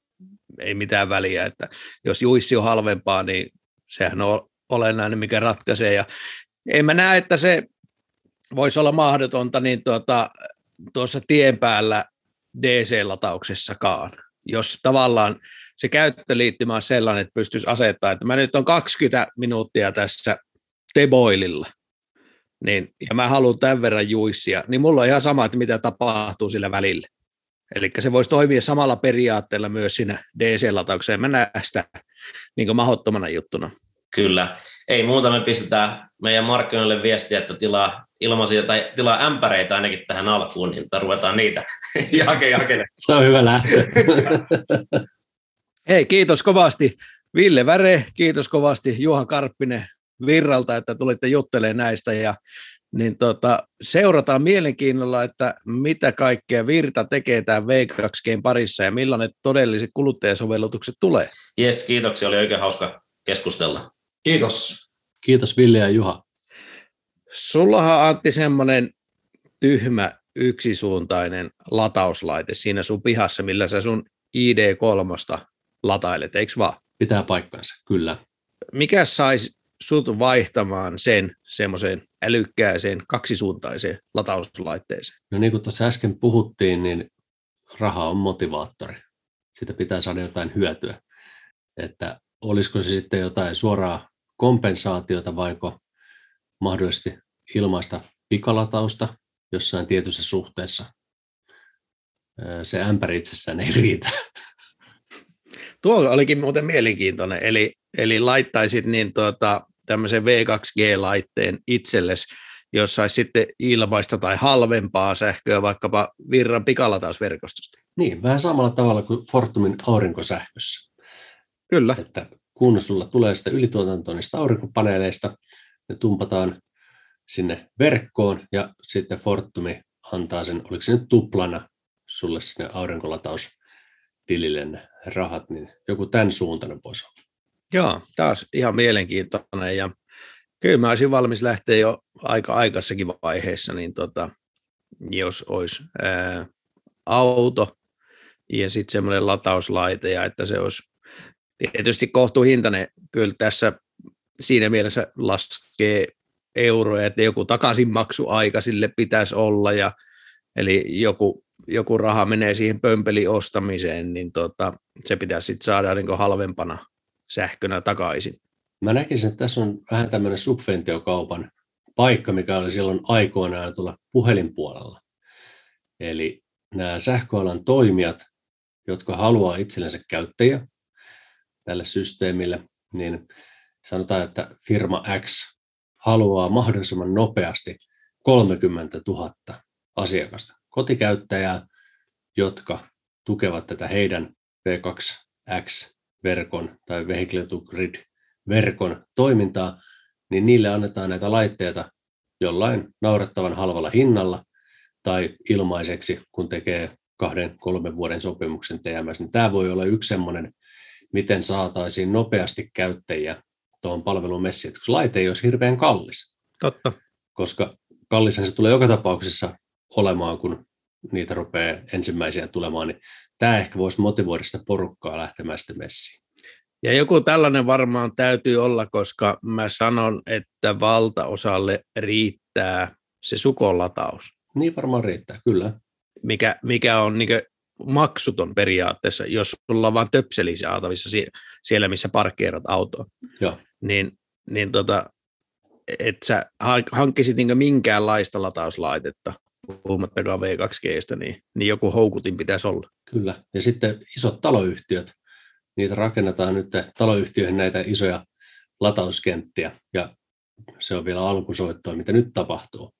ei mitään väliä, että jos juissi on halvempaa, niin sehän on olennainen, mikä ratkaisee, ja en mä näe, että se voisi olla mahdotonta niin tuota, tuossa tien päällä DC-latauksessakaan, jos tavallaan se käyttöliittymä on sellainen, että pystyisi asettaa, että mä nyt on 20 minuuttia tässä teboililla, niin, ja mä haluan tämän verran juissia, niin mulla on ihan sama, että mitä tapahtuu sillä välillä. Eli se voisi toimia samalla periaatteella myös siinä DC-lataukseen. Mä näen sitä niin mahdottomana juttuna. Kyllä. Ei muuta, me pistetään meidän markkinoille viestiä, että tilaa ilmaisia tai tilaa ämpäreitä ainakin tähän alkuun, niin ruvetaan niitä jake, jake. Se on hyvä lähtö. Hei, kiitos kovasti Ville Väre, kiitos kovasti Juha Karppinen Virralta, että tulitte juttelemaan näistä ja niin tota, seurataan mielenkiinnolla, että mitä kaikkea Virta tekee tämän V2G parissa ja millainen todelliset kuluttajasovellutukset tulee. Jes, kiitoksia, oli oikein hauska keskustella. Kiitos. Kiitos Ville ja Juha. Sullahan Antti semmoinen tyhmä yksisuuntainen latauslaite siinä sun pihassa, millä sä sun ID3 latailet, eikö vaan? Pitää paikkansa, kyllä. Mikä saisi sut vaihtamaan sen semmoiseen älykkääseen kaksisuuntaiseen latauslaitteeseen? No niin kuin tuossa äsken puhuttiin, niin raha on motivaattori. Sitä pitää saada jotain hyötyä. Että olisiko se sitten jotain suoraa kompensaatiota vaiko mahdollisesti ilmaista pikalatausta jossain tietyssä suhteessa. Se ämpäri itsessään ei riitä. Tuo olikin muuten mielenkiintoinen, eli, eli laittaisit niin tuota, tämmöisen V2G-laitteen itsellesi, jos saisi sitten ilmaista tai halvempaa sähköä vaikkapa virran pikalatausverkostosta. Niin, vähän samalla tavalla kuin Fortumin aurinkosähkössä. Kyllä. Että kun sulla tulee sitä ylituotantoa niistä aurinkopaneeleista, ne tumpataan sinne verkkoon ja sitten Fortumi antaa sen, oliko se nyt tuplana sulle sinne aurinkolataustilille ne rahat, niin joku tämän suuntainen voisi olla. Joo, taas ihan mielenkiintoinen ja kyllä mä olisin valmis lähteä jo aika aikaisessakin vaiheessa, niin tota, jos olisi ää, auto ja sitten semmoinen latauslaite ja että se olisi tietysti kohtuuhintainen kyllä tässä siinä mielessä laskee euroja, että joku takaisinmaksuaika sille pitäisi olla, ja, eli joku, joku raha menee siihen pömpelin ostamiseen, niin tota, se pitäisi sitten saada niin halvempana sähkönä takaisin. Mä näkisin, että tässä on vähän tämmöinen subventiokaupan paikka, mikä oli silloin aikoinaan tuolla puhelinpuolella. Eli nämä sähköalan toimijat, jotka haluaa itsellensä käyttäjä tälle systeemille, niin sanotaan, että firma X haluaa mahdollisimman nopeasti 30 000 asiakasta, kotikäyttäjää, jotka tukevat tätä heidän V2X-verkon tai Vehicle to Grid-verkon toimintaa, niin niille annetaan näitä laitteita jollain naurettavan halvalla hinnalla tai ilmaiseksi, kun tekee kahden, kolmen vuoden sopimuksen TMS, niin tämä voi olla yksi semmoinen, miten saataisiin nopeasti käyttäjiä tuohon palvelun messiin, koska laite ei olisi hirveän kallis. Totta. Koska kallishan se tulee joka tapauksessa olemaan, kun niitä rupeaa ensimmäisiä tulemaan, niin tämä ehkä voisi motivoida sitä porukkaa lähtemään sitten messiin. Ja joku tällainen varmaan täytyy olla, koska mä sanon, että valtaosalle riittää se sukolataus. Niin varmaan riittää, kyllä. Mikä, mikä on niin maksuton periaatteessa, jos sulla on vain töpseli saatavissa siellä, missä parkkeerat autoa. Joo niin, niin tota, että sä hankkisit niin minkäänlaista latauslaitetta, puhumattakaan V2Gstä, niin, niin joku houkutin pitäisi olla. Kyllä, ja sitten isot taloyhtiöt, niitä rakennetaan nyt taloyhtiöihin näitä isoja latauskenttiä ja se on vielä alkusoittoa, mitä nyt tapahtuu.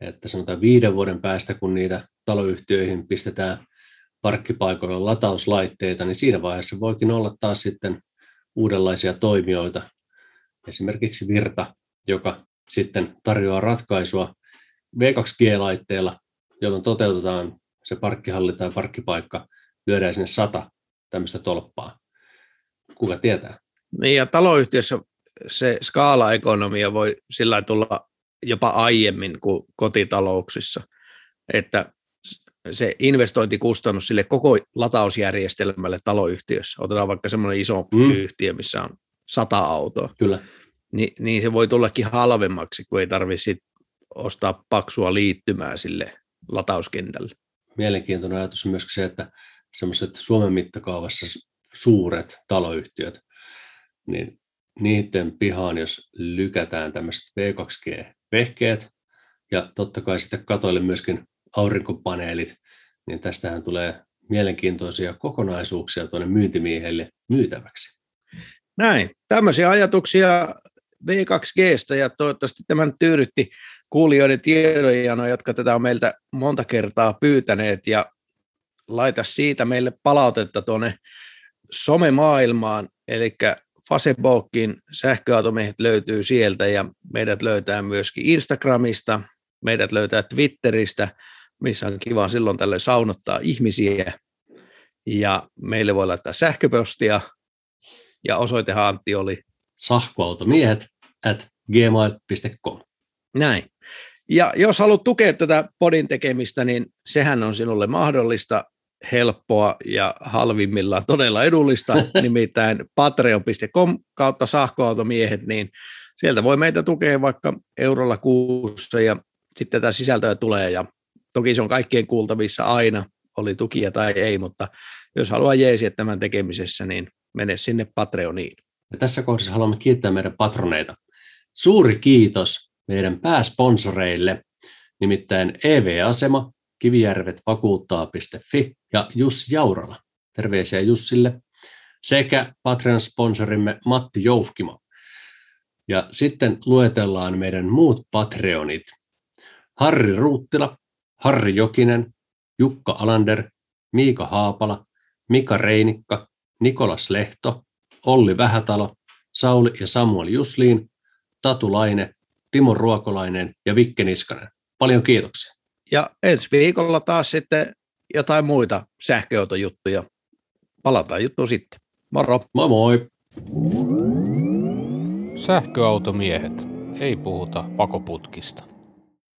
Että sanotaan viiden vuoden päästä, kun niitä taloyhtiöihin pistetään parkkipaikoilla latauslaitteita, niin siinä vaiheessa voikin olla taas sitten uudenlaisia toimijoita, esimerkiksi Virta, joka sitten tarjoaa ratkaisua V2G-laitteella, jolloin toteutetaan se parkkihalli tai parkkipaikka, lyödään sinne sata tämmöistä tolppaa. Kuka tietää? Niin ja taloyhtiössä se skaalaekonomia voi sillä tulla jopa aiemmin kuin kotitalouksissa, että se investointikustannus sille koko latausjärjestelmälle taloyhtiössä, otetaan vaikka semmoinen iso mm. yhtiö, missä on sata autoa, Kyllä. niin, niin se voi tullakin halvemmaksi, kun ei tarvitse ostaa paksua liittymää sille latauskentälle. Mielenkiintoinen ajatus on myös se, että semmoiset Suomen mittakaavassa suuret taloyhtiöt, niin niiden pihaan, jos lykätään tämmöiset V2G-vehkeet ja totta kai sitten katoille myöskin aurinkopaneelit, niin tästähän tulee mielenkiintoisia kokonaisuuksia tuonne myyntimiehelle myytäväksi. Näin, tämmöisiä ajatuksia V2Gstä ja toivottavasti tämän tyydytti kuulijoiden tiedonjanoja, jotka tätä on meiltä monta kertaa pyytäneet. Ja laita siitä meille palautetta tuonne somemaailmaan, eli Facebookin sähköautomiehet löytyy sieltä ja meidät löytää myöskin Instagramista, meidät löytää Twitteristä, missä on kiva silloin tälle saunottaa ihmisiä. Ja meille voi laittaa sähköpostia. Ja osoitehan Antti oli Sähköautomiehet at gmail.com. Näin. Ja jos haluat tukea tätä podin tekemistä, niin sehän on sinulle mahdollista, helppoa ja halvimmillaan todella edullista, nimittäin patreon.com kautta sähköautomiehet, niin sieltä voi meitä tukea vaikka eurolla kuussa ja sitten tätä sisältöä tulee ja toki se on kaikkien kuultavissa aina, oli tukia tai ei, mutta jos haluaa jeesiä tämän tekemisessä, niin mene sinne Patreoniin. Ja tässä kohdassa haluamme kiittää meidän patroneita. Suuri kiitos meidän pääsponsoreille, nimittäin EV-asema, kivijärvet vakuuttaa.fi ja Jussi Jaurala. Terveisiä Jussille. Sekä Patreon-sponsorimme Matti Joufkimo. Ja sitten luetellaan meidän muut Patreonit. Harri Ruuttila, Harri Jokinen, Jukka Alander, Miika Haapala, Mika Reinikka, Nikolas Lehto, Olli Vähätalo, Sauli ja Samuel Jusliin, Tatu Laine, Timo Ruokolainen ja Vikke Niskanen. Paljon kiitoksia. Ja ensi viikolla taas sitten jotain muita sähköautojuttuja. Palataan juttuun sitten. Moro! Moi moi! Sähköautomiehet. Ei puhuta pakoputkista.